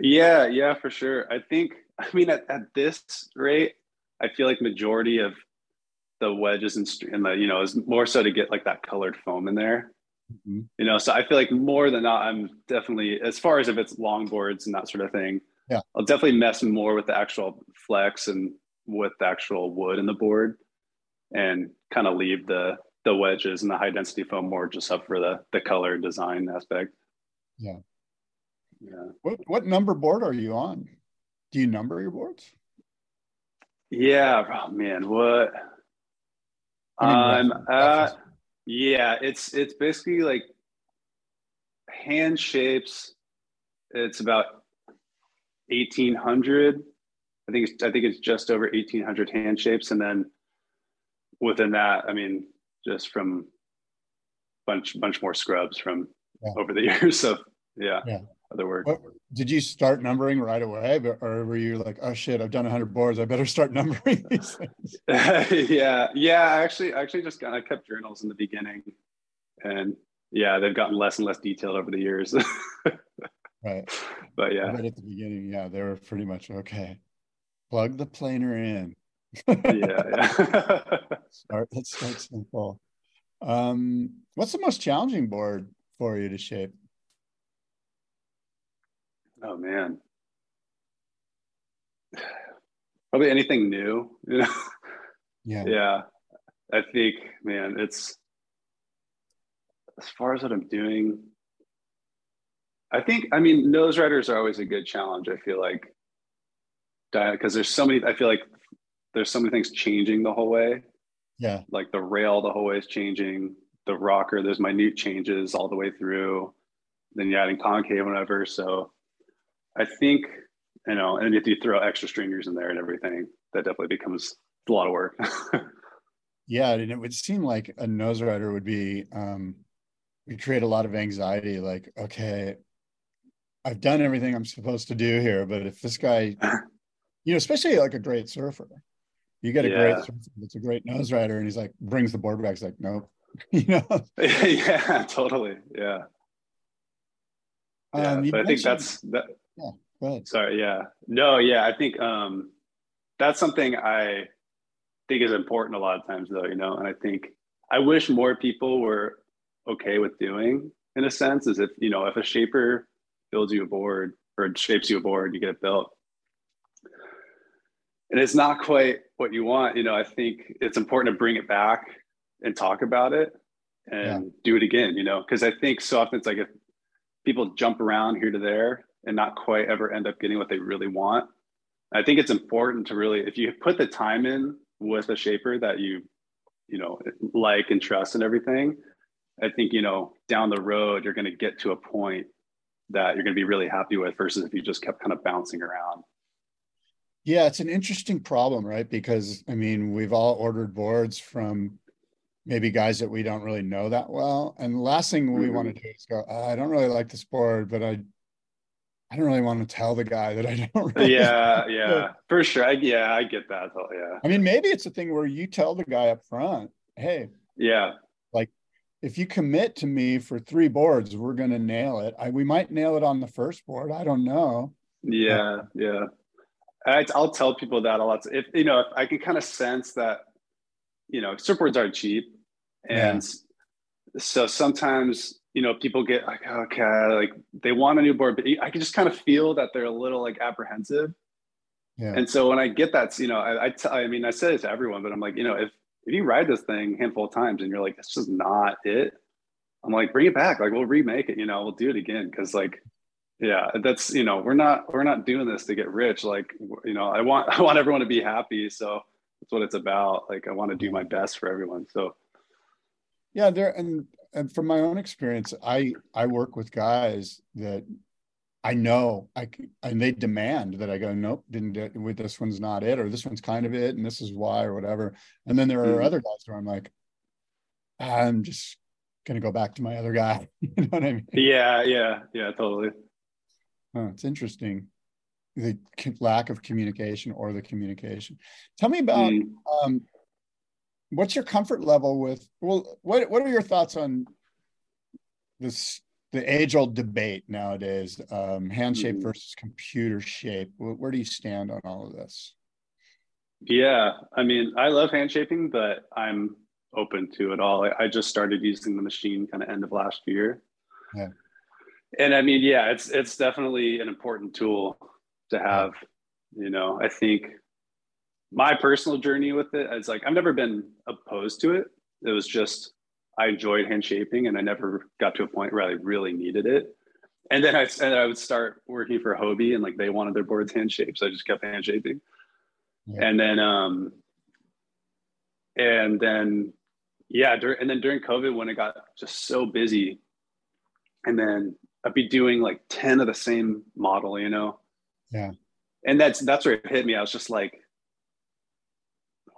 yeah, yeah, for sure. I think, I mean, at, at this rate, I feel like majority of the wedges and, and the you know is more so to get like that colored foam in there. Mhm. You know, so I feel like more than not, I'm definitely as far as if it's long boards and that sort of thing. Yeah. I'll definitely mess more with the actual flex and with the actual wood in the board, and kind of leave the the wedges and the high density foam more just up for the the color design aspect. Yeah. Yeah. What, what number board are you on? Do you number your boards? Yeah. Oh man, what? I mean, I'm rough- Yeah, it's it's basically like hand shapes. It's about eighteen hundred. I think it's I think it's just over eighteen hundred hand shapes, and then within that, I mean, just from bunch bunch more scrubs from Yeah. over the *laughs* years. So yeah, Yeah. Other work. What, did you start numbering right away, or were you like, oh shit, I've done 100 boards, I better start *laughs* numbering these things? *laughs* yeah, yeah. I actually, actually just got, I kept journals in the beginning, and yeah, they've gotten less and less detailed over the years. *laughs* right. But yeah, right at the beginning, yeah, they were pretty much okay. Plug the planer in. yeah, yeah. start. Let's start simple. Um, what's the most challenging board for you to shape? Oh man. Probably anything new, you know. Yeah. Yeah. I think, man, it's as far as what I'm doing. I think, I mean, nose riders are always a good challenge. I feel like, because there's so many. I feel like there's so many things changing the whole way. Yeah. Like the rail the whole way is changing. The rocker, there's minute changes all the way through. Then you're adding concave, whatever. So I think, you know, and if you throw extra stringers in there and everything, that definitely becomes a lot of work. *laughs* yeah. And it would seem like a nose rider would be, um, we create a lot of anxiety. Like, okay, I've done everything I'm supposed to do here, but if this guy, *laughs* you know, especially like a great surfer, you get a Yeah. great surfer that's a great nose rider, and he's like brings the board back. He's like, nope, *laughs* you know. yeah, totally. Yeah. Yeah. Um, you but I think that's that. Go ahead. Sorry. Yeah. No. Yeah. I think um, that's something I think is important a lot of times, though. You know, and I think I wish more people were okay with doing. In a sense, is if you know if a shaper builds you a board or shapes you a board, you get it built, and it's not quite what you want. You know, I think it's important to bring it back and talk about it and do it again. You know, because I think so often it's like if people jump around here to there and not quite ever end up getting what they really want. I think it's important to really, if you put the time in with a shaper that you, you know, like and trust and everything, I think, you know, down the road, you're going to get to a point that you're going to be really happy with versus if you just kept kind of bouncing around. Yeah, it's an interesting problem, right? Because I mean, we've all ordered boards from maybe guys that we don't really know that well, and the last thing we Mhm. want to do is go, "Oh, "I don't really like this board, but I, I don't really want to tell the guy that I don't." *laughs* Really Yeah, yeah, for sure. I, yeah, I get that. Though. Yeah, I mean, maybe it's a thing where you tell the guy up front, "Hey, yeah, like if you commit to me for three boards, we're going to nail it. I, we might nail it on the first board. I don't know." Yeah, yeah. I, I'll tell people that a lot. If you know, if I can kind of sense that, you know, surfboards are cheap, and so sometimes you know people get like, okay, like they want a new board, but I can just kind of feel that they're a little like apprehensive. Yeah. And so when I get that, you know, I, I, t- I mean, I say it to everyone, but I'm like, you know, if if you ride this thing a handful of times and you're like, it's just not it, I'm like, bring it back. Like we'll remake it. You know, we'll do it again because like yeah that's you know we're not we're not doing this to get rich like you know i want *laughs* i want everyone to be happy so that's what it's about like i want to do my best for everyone so yeah there and and from my own experience i i work with guys that i know i and they demand that i go nope didn't do, with this one's not it or this one's kind of it and this is why or whatever. And then there are Mhm. other guys where i'm like i'm just gonna go back to my other guy. *laughs* You know what i mean? Yeah yeah yeah totally. It's interesting. The lack of communication or the communication. Tell me about Mm. um what's your comfort level with well what what are your thoughts on this the age old debate nowadays um hand shape Mhm. versus computer shape? Where, where do you stand on all of this? Yeah i mean i love hand shaping but i'm open to it all. I, I just started using the machine kind of end of last year. Yeah. and i mean yeah it's it's definitely an important tool to have you know. I think my personal journey with it is like i've never been opposed to it. It was just i enjoyed hand shaping and i never got to a point where i really needed it. And then i and i would start working for hobie and like they wanted their boards *laughs* hand shaped so i just kept hand shaping Yeah. and then um and then yeah dur- and then during covid when it got just so busy and then i'd be doing like 10 of the same model you know? Yeah. and that's that's where it hit me. I was just like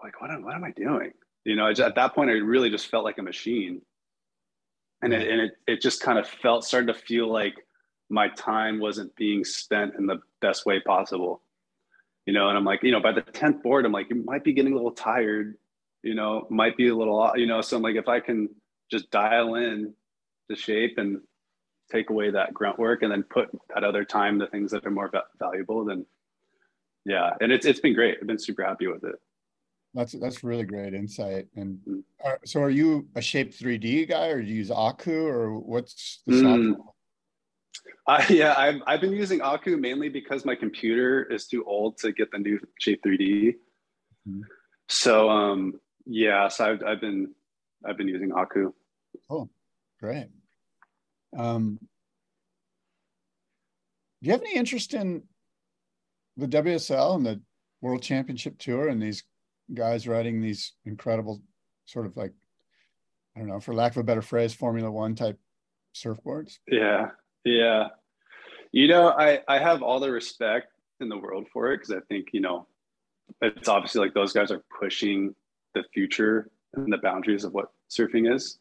like what am, what am i doing you know just, at that point i really just felt like a machine and it, and it, it just kind of felt started to feel like my time wasn't being spent in the best way possible. You know, and I'm like, you know, by the 10th board, I'm like, you might be getting a little tired, you know, might be a little, you know, so I'm like, if I can just dial in the shape and take away that grunt work and then put that other time the things that are more valuable, then yeah, and it's it's been great. I've been super happy with it. That's that's really great insight. And mm. uh, so, are you a Shape 3D guy, or do you use Aku, or what's the mm. software? Uh, yeah, I've I've been using Aku mainly because my computer is too old to get the new Shape 3D. Mm. So um, yeah, so I've I've been I've been using Aku. Oh, great. Um, do you have any interest in the WSL and the World Championship Tour and these guys riding these incredible sort of like I don't know, for lack of a better phrase, Formula One type surfboards? Yeah, yeah. You know, I I have all the respect in the world for it because I think you know it's obviously like those guys are pushing the future and the boundaries of what surfing is.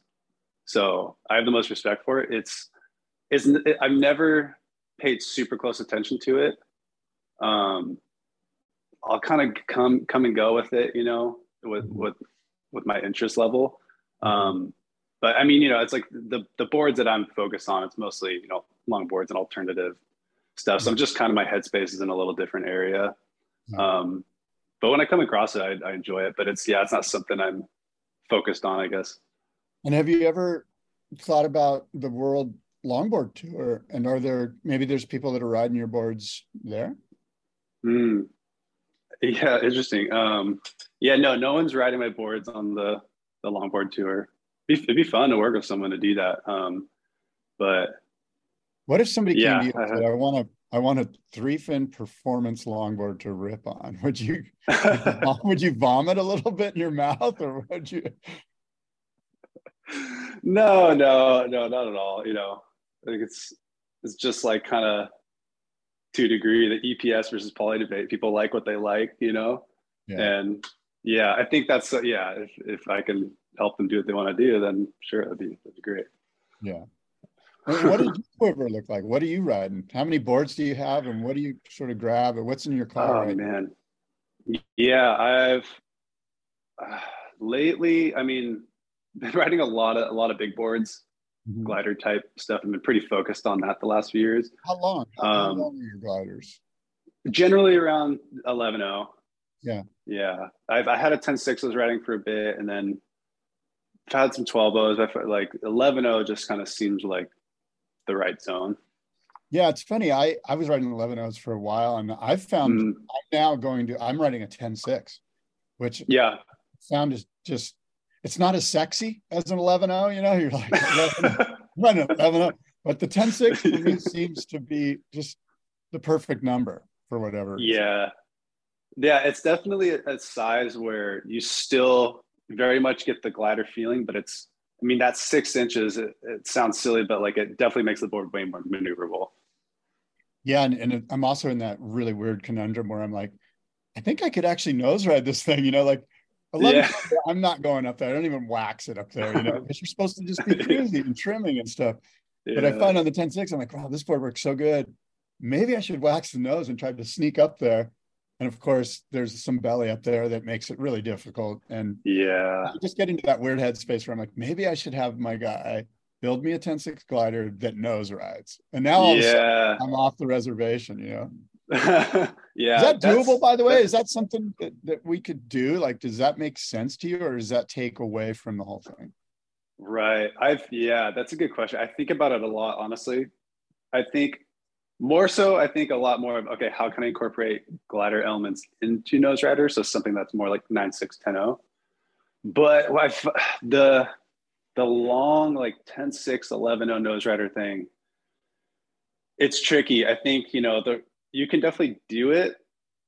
So I have the most respect for it. It's it's it, I've never paid super close attention to it. Um, I'll kind of come come and go with it, you know, with mm-hmm. with with my interest level. Um, but I mean, you know, it's like the the boards that I'm focused on. It's mostly you know long boards and alternative stuff. So I'm just kind of my headspace is in a little different area. Um, but when I come across it, I, I enjoy it. But it's yeah, it's not something I'm focused on, I guess. And have you ever thought about the world longboard tour? And are there maybe there's people that are riding your boards there? Mm. Yeah, interesting. Um, yeah, no, no one's riding my boards on the the longboard tour. It'd be, it'd be fun to work with someone to do that. Um, but what if somebody yeah, came to you and said, "I want a I want a three fin performance longboard to rip on"? *laughs* Would you would you vomit a little bit in your mouth, or would you? *laughs* no, no, no, not at all. You know, I think it's it's just like kind of to degree the EPS versus poly debate. People like what they like, you know, yeah. and yeah, I think that's uh, yeah. If if I can help them do what they want to do, then sure, that'd be that'd be great. Yeah. what does your quiver look like? What are you riding? How many boards do you have, and what do you sort of grab, and what's in your car? Oh right man, yeah, I've uh, lately. I mean, *laughs* been riding a lot of a lot of big boards, mm-hmm. glider type stuff. I've been pretty focused on that the last few years. How long? How, um, long are your gliders? Generally around 11.0. Yeah. Yeah. I've, I had a 10.6 I was riding for a bit and then I've had some 12.0s. I felt like 11.0 just kind of seems like the right zone. Yeah, it's funny. I, I was riding 11.0s for a while and I've found mm. I'm now going to, I'm riding a 10.6, which yeah, sound is just it's not as sexy as an 11-0, you know, *laughs* you're like 11, *laughs* 11 but the 10-6 for *laughs* me seems to be just the perfect number for whatever. Yeah. Yeah, it's definitely a, a size where you still very much get the glider feeling, but it's, I mean, that's six inches. It, it sounds silly, but like it definitely makes the board way more maneuverable. Yeah. And, and I'm also in that really weird conundrum where I'm like, I think I could actually nose ride this thing, you know, like 11 yeah. I'm not going up there. I don't even wax it up there, you know, because you're supposed to just be *laughs* cruising and trimming and stuff. Yeah. But I find on the 10.6, I'm like, wow, this board works so good. Maybe I should wax the nose and try to sneak up there. And of course, there's some belly up there that makes it really difficult. And yeah, I just get into that weird headspace where I'm like, maybe I should have my guy build me a 10.6 glider that nose rides. And now all yeah. I'm off the reservation, you know. *laughs* yeah. Is that doable, by the way? Is that something that, that we could do? Like, does that make sense to you, or does that take away from the whole thing? Right. I've, yeah, that's a good question. I think about it a lot, honestly. I think more so, I think a lot more of, okay, how can I incorporate glider elements into Nose Rider? So something that's more like 9, 6, 10, 0. But I've, the, the long, like 10, 6, 11, 0 Nose Rider thing, it's tricky. I think, you know, the, you can definitely do it,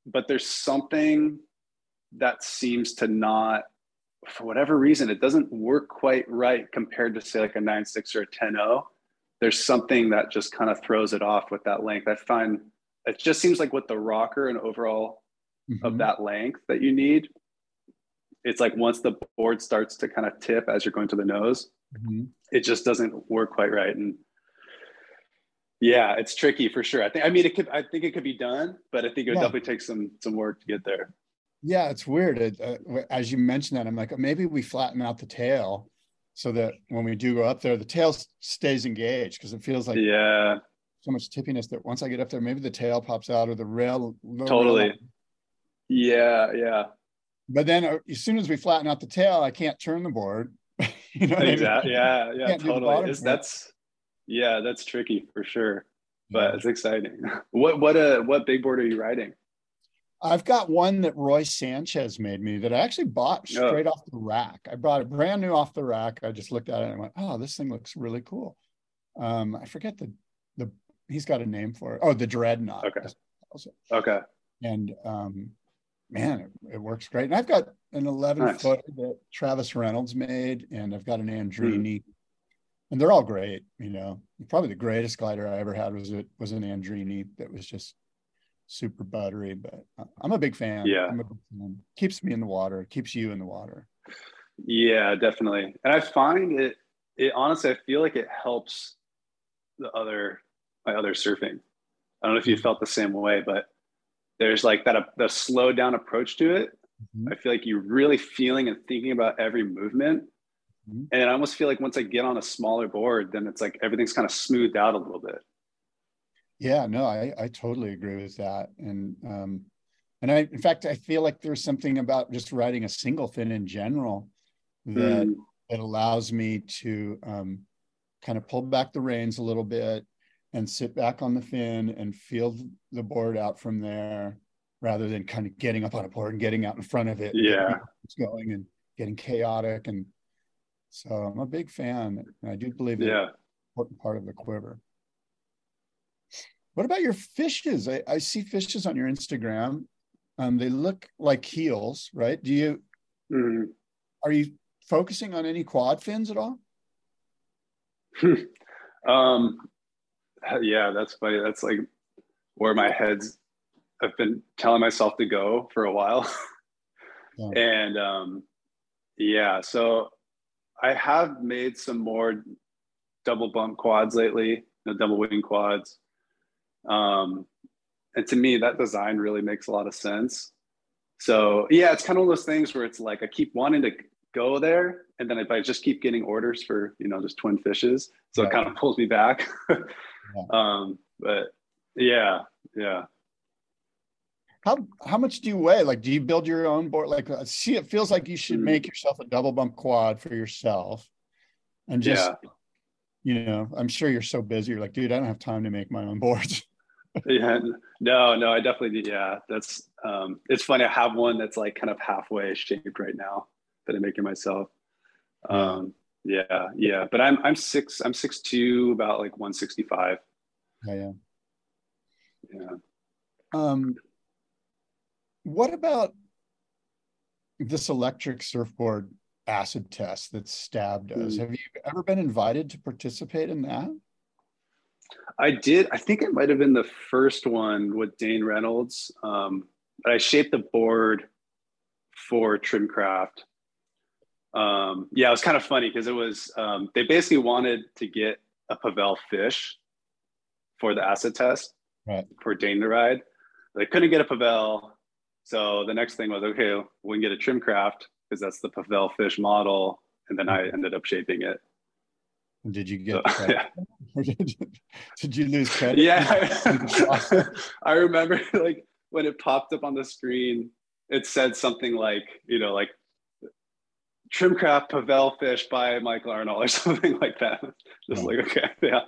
but there's something that seems to not, for whatever reason, it doesn't work quite right compared to say like a 9.6 or a 10.0. There's something that just kind of throws it off with that length. I find it just seems like with the rocker and overall mm-hmm. of that length that you need, it's like once the board starts to kind of tip as you're going to the nose, mm-hmm. it just doesn't work quite right. And Yeah, it's tricky for sure. I think. I mean, it could. I think it could be done, but I think it would Yeah. definitely take some some work to get there. Yeah, it's weird. It, uh, as you mentioned that, I'm like, maybe we flatten out the tail so that when we do go up there, the tail stays engaged because it feels like yeah, so much tippiness that once I get up there, maybe the tail pops out or the rail. the rail- totally. Yeah, yeah, But then uh, as soon as we flatten out the tail, I can't turn the board. *laughs* you know what I mean? exactly. Yeah, yeah, Can't do the totally. part. that's yeah, that's tricky for sure. But it's exciting. *laughs* What what uh what big board are you riding? I've got one that Roy Sanchez made me that I actually bought Oh. straight off the rack. I bought it brand new off the rack. I just looked at it and went, "Oh, this thing looks really cool." Um, I forget the the he's got a name for it. Oh, the Dreadnought. Okay. That's what he calls it. Okay. And um, man, it, it works great. And I've got an 11 Nice. foot that Travis Reynolds made, and I've got an. Andreini, and they're all great. You know, probably the greatest glider I ever had was it was an Andreini that was just super buttery. But I'm a big fan. Yeah. I'm a big fan. Keeps me in the water. Keeps you in the water. Yeah, definitely. And I find it it honestly I feel like it helps the other my other surfing. I don't know if you felt the same way, but there's like that the slowed down approach to it. Mhm. I feel like you're really feeling and thinking about every movement. Mhm. And I almost feel like once I get on a smaller board, then it's like everything's kind of smoothed out a little bit. Yeah, no, I, I totally agree with that. And um, and I in fact I feel like there's something about just riding a single fin in general that Mm, it allows me to um, kind of pull back the reins a little bit and sit back on the fin and feel the board out from there rather than kind of getting up on a board and getting out in front of it Yeah. it's going and getting chaotic and so i'm a big fan and i do believe it's an important part of the quiver. What about your fishes? I, I see fishes on your instagram um, they look like heels right? Do you Mm. are you focusing on any quad fins at all? *laughs* Um yeah that's funny. That's like where my head's i've been telling myself to go for a while. *laughs* Yeah. and um yeah so i have made some more double bump quads lately you know, double wing quads. Um and to me that design really makes a lot of sense. So yeah it's kind of one of those things where it's like i keep wanting to go there and then if i just keep getting orders for you know just twin fishes so Yeah. it kind of pulls me back. *laughs* Um but yeah yeah How how much do you weigh? Like, do you build your own board? Like, uh, see, it feels like you should Mhm. make yourself a double bump quad for yourself, and just yeah you know, I'm sure you're so busy. You're like, dude, I don't have time to make my own boards. *laughs* yeah no no i definitely do yeah that's um it's funny i have one that's like kind of halfway shaped right now that i'm making myself um yeah yeah but i'm i'm six i'm six two about like 165 yeah, yeah. yeah Um, what about this electric surfboard acid test that Stab does? Mhm. Have you ever been invited to participate in that? I did. I think it might have been the first one with Dane Reynolds. Um, but I shaped the board for Trimcraft. Um, yeah, it was kind of funny because it was um, they basically wanted to get a Pavel fish for the acid test Right. for Dane to ride. They couldn't get a Pavel, so the next thing was okay, we can get a Trimcraft because that's the Pavel fish model, and then I mm-hmm. ended up shaping it. Did you get credit? yeah. *laughs* Did you lose credit? Yeah, *laughs* *laughs* I remember like when it popped up on the screen, it said something like, you know, like Trimcraft Pavel Fish by Michael Arnold or something like that. Just like, okay, yeah.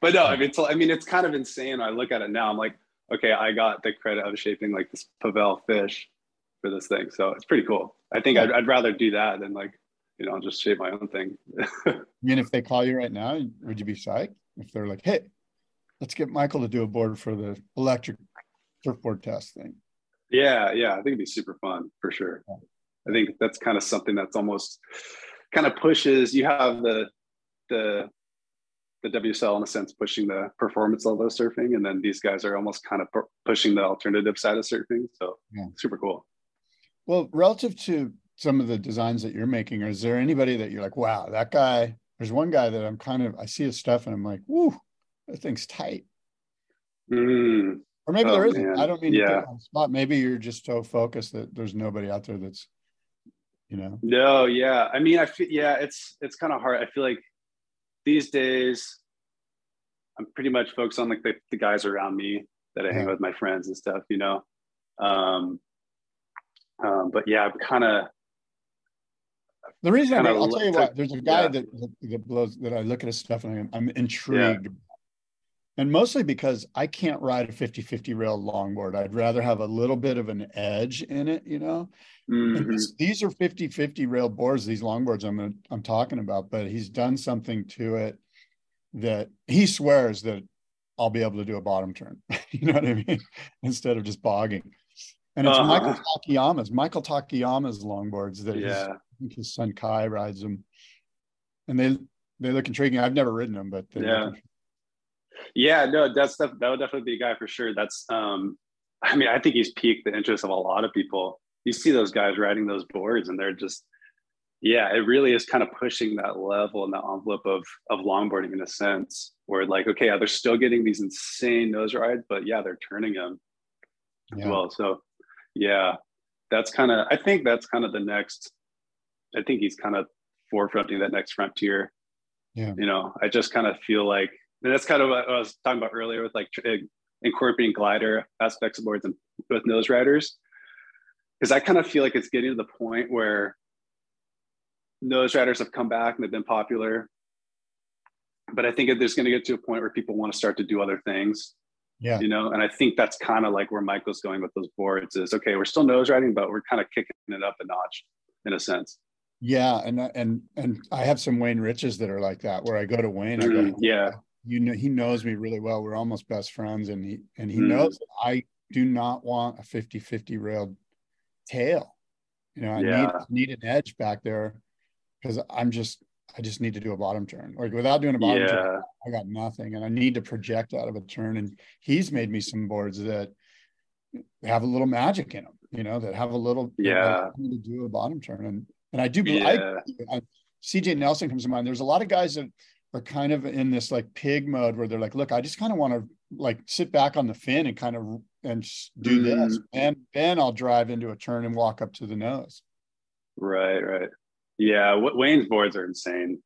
But no, I mean, it's, I mean, it's kind of insane. I look at it now, I'm like, okay, I got the credit of shaping like this Pavel fish for this thing. So it's pretty cool. I think I'd, I'd rather do that than like, you know, just shape my own thing. *laughs* I mean, if they call you right now, would you be psyched? If they're like, hey, let's get Michael to do a board for the electric surfboard test thing. Yeah, yeah, I think it'd be super fun for sure. I think that's kind of something that's almost kind of pushes. You have the the the WSL in a sense pushing the performance level of surfing, and then these guys are almost kind of pu- pushing the alternative side of surfing. So Yeah. super cool. Well, relative to some of the designs that you're making, is there anybody that you're like, wow, that guy? There's one guy that I'm kind of, I see his stuff and I'm like, woo, that thing's tight. Mm. Or maybe Oh, there isn't. man. I don't mean to put Yeah. on the spot. Maybe you're just so focused that there's nobody out there that's, you know. No, yeah. I mean, I feel yeah, it's it's kind of hard. I feel like these days I'm pretty much focused on like the, the guys around me that I hang Yeah. with, my friends and stuff, you know. Um, um, but yeah, I'm kind of The reason I Kinda I'll tell you what, there's a guy yeah. that, that that blows that I look at his stuff and I'm, I'm intrigued. And mostly because I can't ride a 50-50 rail longboard. I'd rather have a little bit of an edge in it, you know. Mhm. this- these are 50-50 rail boards, these longboards I'm I'm talking about, but he's done something to it that he swears that I'll be able to do a bottom turn. *laughs* you know what I mean? Instead of just bogging. And it's Uh-huh. Michael Takayama's, Michael Takayama's longboards that his, yeah. Think his son Kai rides them. And they they look intriguing. I've never ridden them, but Yeah. intriguing. Yeah, no, that's that would definitely be a guy for sure. That's um I mean, I think he's piqued the interest of a lot of people. You see those guys riding those boards and they're just yeah, it really is kind of pushing that level and that envelope of of longboarding in a sense where like, okay, yeah, they're still getting these insane nose rides, but yeah, they're turning them as well. So yeah, that's kind of I think that's kind of the next I think he's kind of forefronting that next frontier. Yeah. You know, I just kind of feel like and that's kind of what I was talking about earlier with like eh, incorporating glider aspects of boards and with nose riders. Because I kind of feel like it's getting to the point where nose riders have come back and they've been popular. But I think there's going to get to a point where people want to start to do other things, Yeah. you know. And I think that's kind of like where Michael's going with those boards is okay, we're still nose riding, but we're kind of kicking it up a notch in a sense. Yeah. And and and I have some Wayne Riches that are like that where I go to Wayne, I go, Mm, yeah. You know, he knows me really well. We're almost best friends, and he and he Mm. knows I do not want a 50-50 railed tail. You know, I need Yeah. need an edge back there because I'm just I just need to do a bottom turn. Like without doing a bottom turn, I got nothing, and I need to project out of a turn. And he's made me some boards that have a little magic in them. You know, that have a little Yeah. I need to do a bottom turn, and and I do. believe I, I CJ Nelson comes to mind. There's a lot of guys that are kind of in this like pig mode where they're like, look, I just kind of want to like sit back on the fin and kind of and do this, Mm. and then I'll drive into a turn and walk up to the nose. Right, right. Yeah, Wa- Wayne's boards are insane.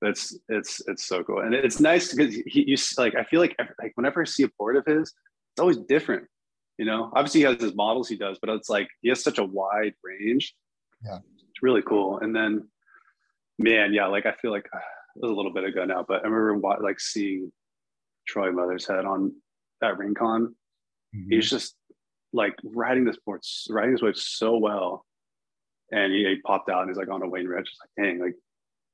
That's it's it's so cool, and it's nice because he you like I feel like like whenever I see a board of his, it's always different. You know, obviously he has his models he does, but it's like he has such a wide range. Yeah. it's really cool. And then, man, yeah, like I feel like uh, it was a little bit ago now, but I remember like seeing Troy Mothershead on at Rincon. Mm-hmm. He's just like riding this board, riding this wave so well and he, he popped out and he's like on a Wayne Rich. It's like, dang, like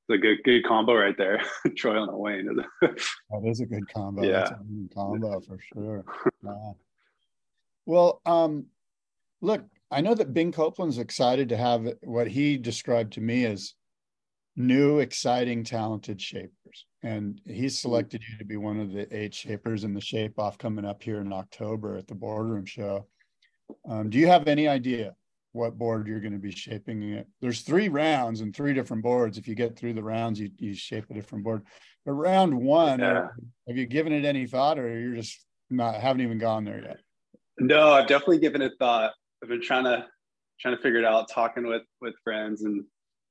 it's a good good combo right there. *laughs* Troy on a Wayne. *laughs* That is a good combo. That's Yeah. a winning combo for sure. Yeah. Well, um, look, I know that Bing Copeland's excited to have what he described to me as new, exciting, talented shapers. And he's selected you to be one of the eight shapers in the shape off coming up here in October at the boardroom show. Um, do you have any idea what board you're going to be shaping it? There's three rounds and three different boards. If you get through the rounds, you, you shape a different board. But round one, Yeah. have you given it any thought or you're just not haven't even gone there yet? no, I've definitely given it thought. I've been trying to trying to figure it out, talking with with friends and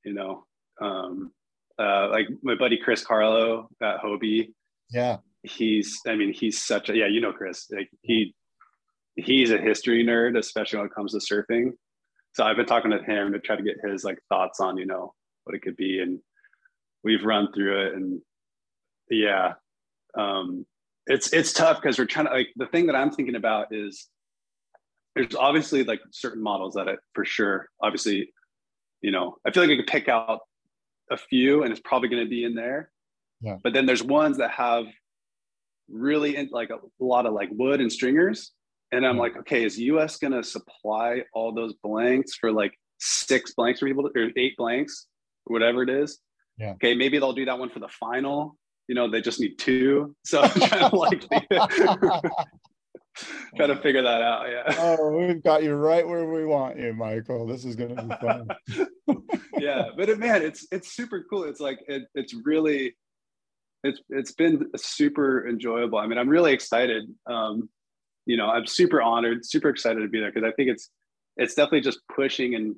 you know, um uh like my buddy Chris Carlo at Hobie. Yeah. He's I mean, he's such a yeah, you know Chris. Like he he's a history nerd, especially when it comes to surfing. So I've been talking to him to try to get his like thoughts on, you know, what it could be. And we've run through it and yeah. Um it's it's tough because we're trying to like the thing that I'm thinking about is there's obviously like certain models that it for sure obviously you know i feel like i could pick out a few and it's probably going to be in there Yeah. but then there's ones that have really in, like a lot of like wood and stringers and i'm Yeah. like okay is us going to supply all those blanks for like six blanks for people to, or eight blanks or whatever it is Yeah. okay maybe they'll do that one for the final you know they just need two so i'm trying to like *laughs* *laughs* *laughs* trying to figure that out yeah oh, we've got you right where we want you, Michael. This is going to be fun. *laughs* yeah but it, man it's it's super cool it's like it, it's really it's it's been super enjoyable. I mean, I'm really excited. Um, you know, I'm super honored, super excited to be there because I think it's it's definitely just pushing and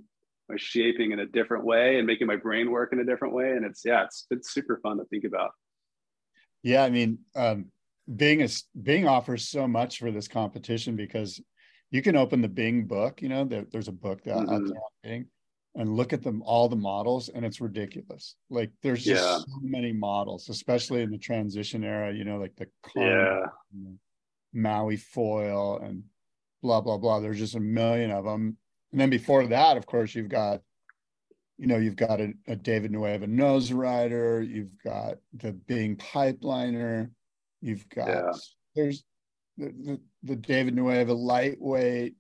shaping in a different way and making my brain work in a different way. And it's yeah, it's it's super fun to think about. Yeah, I mean, um, Bing is Bing offers so much for this competition because you can open the Bing book. You know, there, there's a book that mm-hmm. on Bing, and look at them all the models, and it's ridiculous. Like there's just yeah. so many models, especially in the transition era. You know, like the yeah. Maui foil and blah blah blah. There's just a million of them. And then before that, of course, you've got, you know, you've got a, a David Nuuhiwa nose rider. You've got the Bing pipeliner. You've got yeah. there's the, the, the David Nuuhiwa lightweight.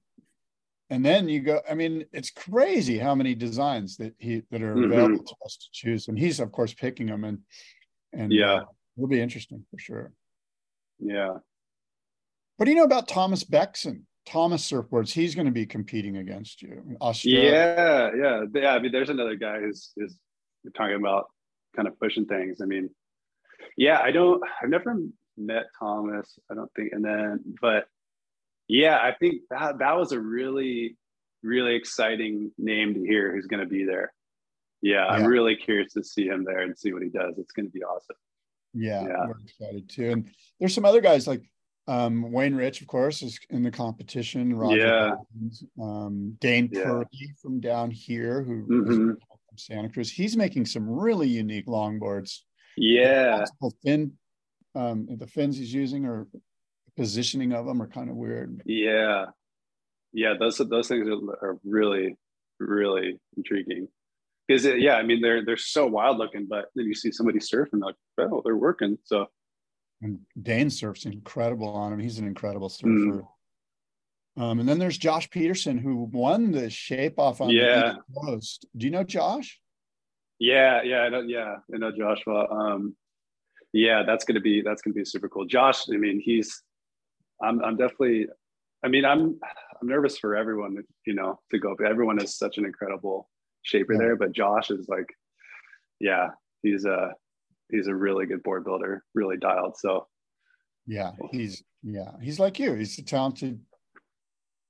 And then you go, I mean, it's crazy how many designs that he that are mm-hmm. available to us to choose. And he's of course picking them and and yeah, uh, it'll be interesting for sure. Yeah. What do you know about Thomas Bexon? Thomas Surfboards, he's going to be competing against you. Australia. Yeah, yeah, yeah. I mean, there's another guy who's is talking about kind of pushing things. I mean, yeah, I don't. I've never met Thomas. I don't think, and then, but yeah, I think that that was a really, really exciting name to hear. Who's going to be there? Yeah, yeah, I'm really curious to see him there and see what he does. It's going to be awesome. Yeah, yeah, we're excited too. And there's some other guys like um, Wayne Rich, of course, is in the competition. Roger yeah. um, Dane yeah. Purley from down here, who mm-hmm. from Santa Cruz. He's making some really unique longboards. Yeah. The fin, um, the fins he's using or positioning of them are kind of weird. Yeah. Yeah, those those things are, are really, really intriguing. Because yeah, I mean they're they're so wild looking, but then you see somebody surfing, like, oh, they're working. So and Dane surfs incredible on him. He's an incredible surfer. Mm. Um, and then there's Josh Peterson who won the shape off on yeah. the East Coast. Do you know Josh? Yeah, yeah, I know, yeah, I know Joshua. Um, yeah, that's gonna be that's gonna be super cool. Josh, I mean, he's I'm I'm definitely I mean, I'm I'm nervous for everyone, you know, to go. Everyone is such an incredible shaper yeah. there, but Josh is like, yeah, he's a he's a really good board builder, really dialed. So yeah, he's yeah, he's like you. He's a talented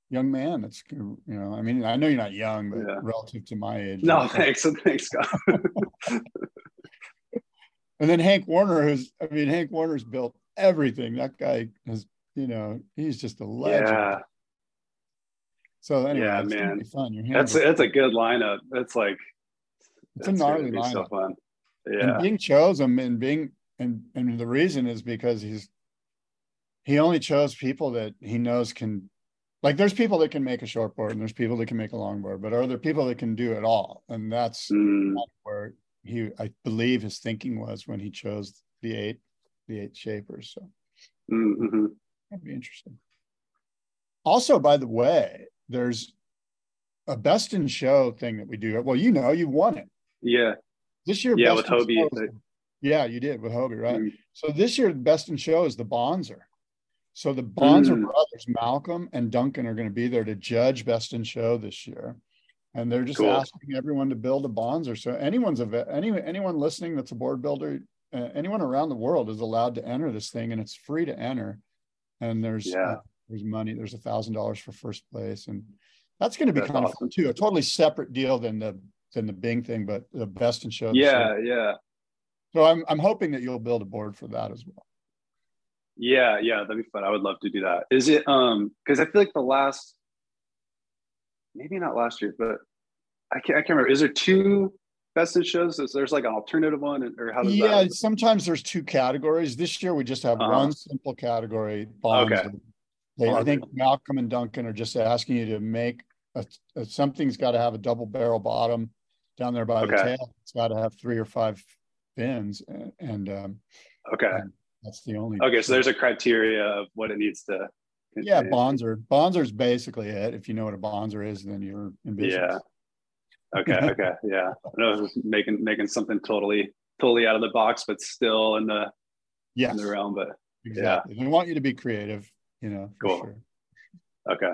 young man. That's you know, I mean, I know you're not young, but yeah. relative to my age. No, *laughs* thanks. Thanks, Scott. *laughs* and then Hank Warner, who's I mean, Hank Warner's built everything. That guy has, you know, he's just a legend. Yeah. So anyway, yeah, man, that's a, that's a good lineup. That's like it's a gnarly lineup. So fun yeah. and Bing chose him and being and and the reason is because he's he only chose people that he knows can like there's people that can make a shortboard and there's people that can make a longboard but are there people that can do it all and that's mm. where he i believe his thinking was when he chose the eight the eight shapers so mm-hmm. that'd be interesting also by the way there's a best in show thing that we do well you know you won it yeah this year, yeah, with Hobie. yeah, you did with Hobie, right? Mm. So this year, the best in show is the Bonzer. So the Bonzer mm. brothers, Malcolm and Duncan, are going to be there to judge best in show this year, and they're just cool. asking everyone to build a Bonzer. So anyone's a any anyone listening that's a board builder, uh, anyone around the world is allowed to enter this thing, and it's free to enter. And there's yeah. uh, there's money. There's a thousand dollars for first place, and that's going to be that's kind awesome. of fun too. A totally separate deal than the than the Bing thing, but the best in show. Yeah, yeah. So I'm I'm hoping that you'll build a board for that as well. Yeah, yeah, that'd be fun. I would love to do that. Is it um because I feel like the last maybe not last year, but I can't I can't remember. Is there two best in shows? Is there's like an alternative one or how does yeah, that sometimes there's two categories. This year we just have uh-huh. one simple category. Bonds. Okay. They, I think Malcolm and Duncan are just asking you to make a, a, something's got to have a double barrel bottom down there by okay. the tail. It's got to have three or five fins, and, and um, okay, and that's the only. Okay, so there's a criteria of what it needs to. Yeah, bonzer. Bonzer is basically it. If you know what a bonzer is, then you're in business. Yeah. Okay. *laughs* okay. Yeah. I know making making something totally totally out of the box, but still in the yes. in the realm. But exactly, yeah. we want you to be creative. You know. Cool. Sure. Okay.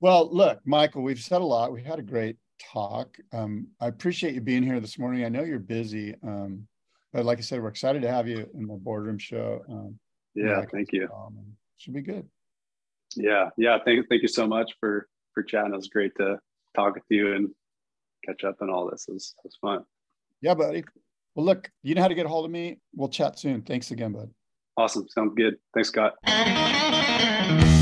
Well, look, Michael, we've said a lot. We had a great talk. Um, I appreciate you being here this morning. I know you're busy, um, but like I said, we're excited to have you in the boardroom show. Um, yeah, thank you. Should be good. Yeah, yeah. Thank thank you so much for for chatting. It was great to talk with you and catch up and all this. It was, it was fun. Yeah, buddy. Well, look, you know how to get a hold of me. We'll chat soon. Thanks again, bud. Awesome. Sounds good. Thanks, Scott. *laughs*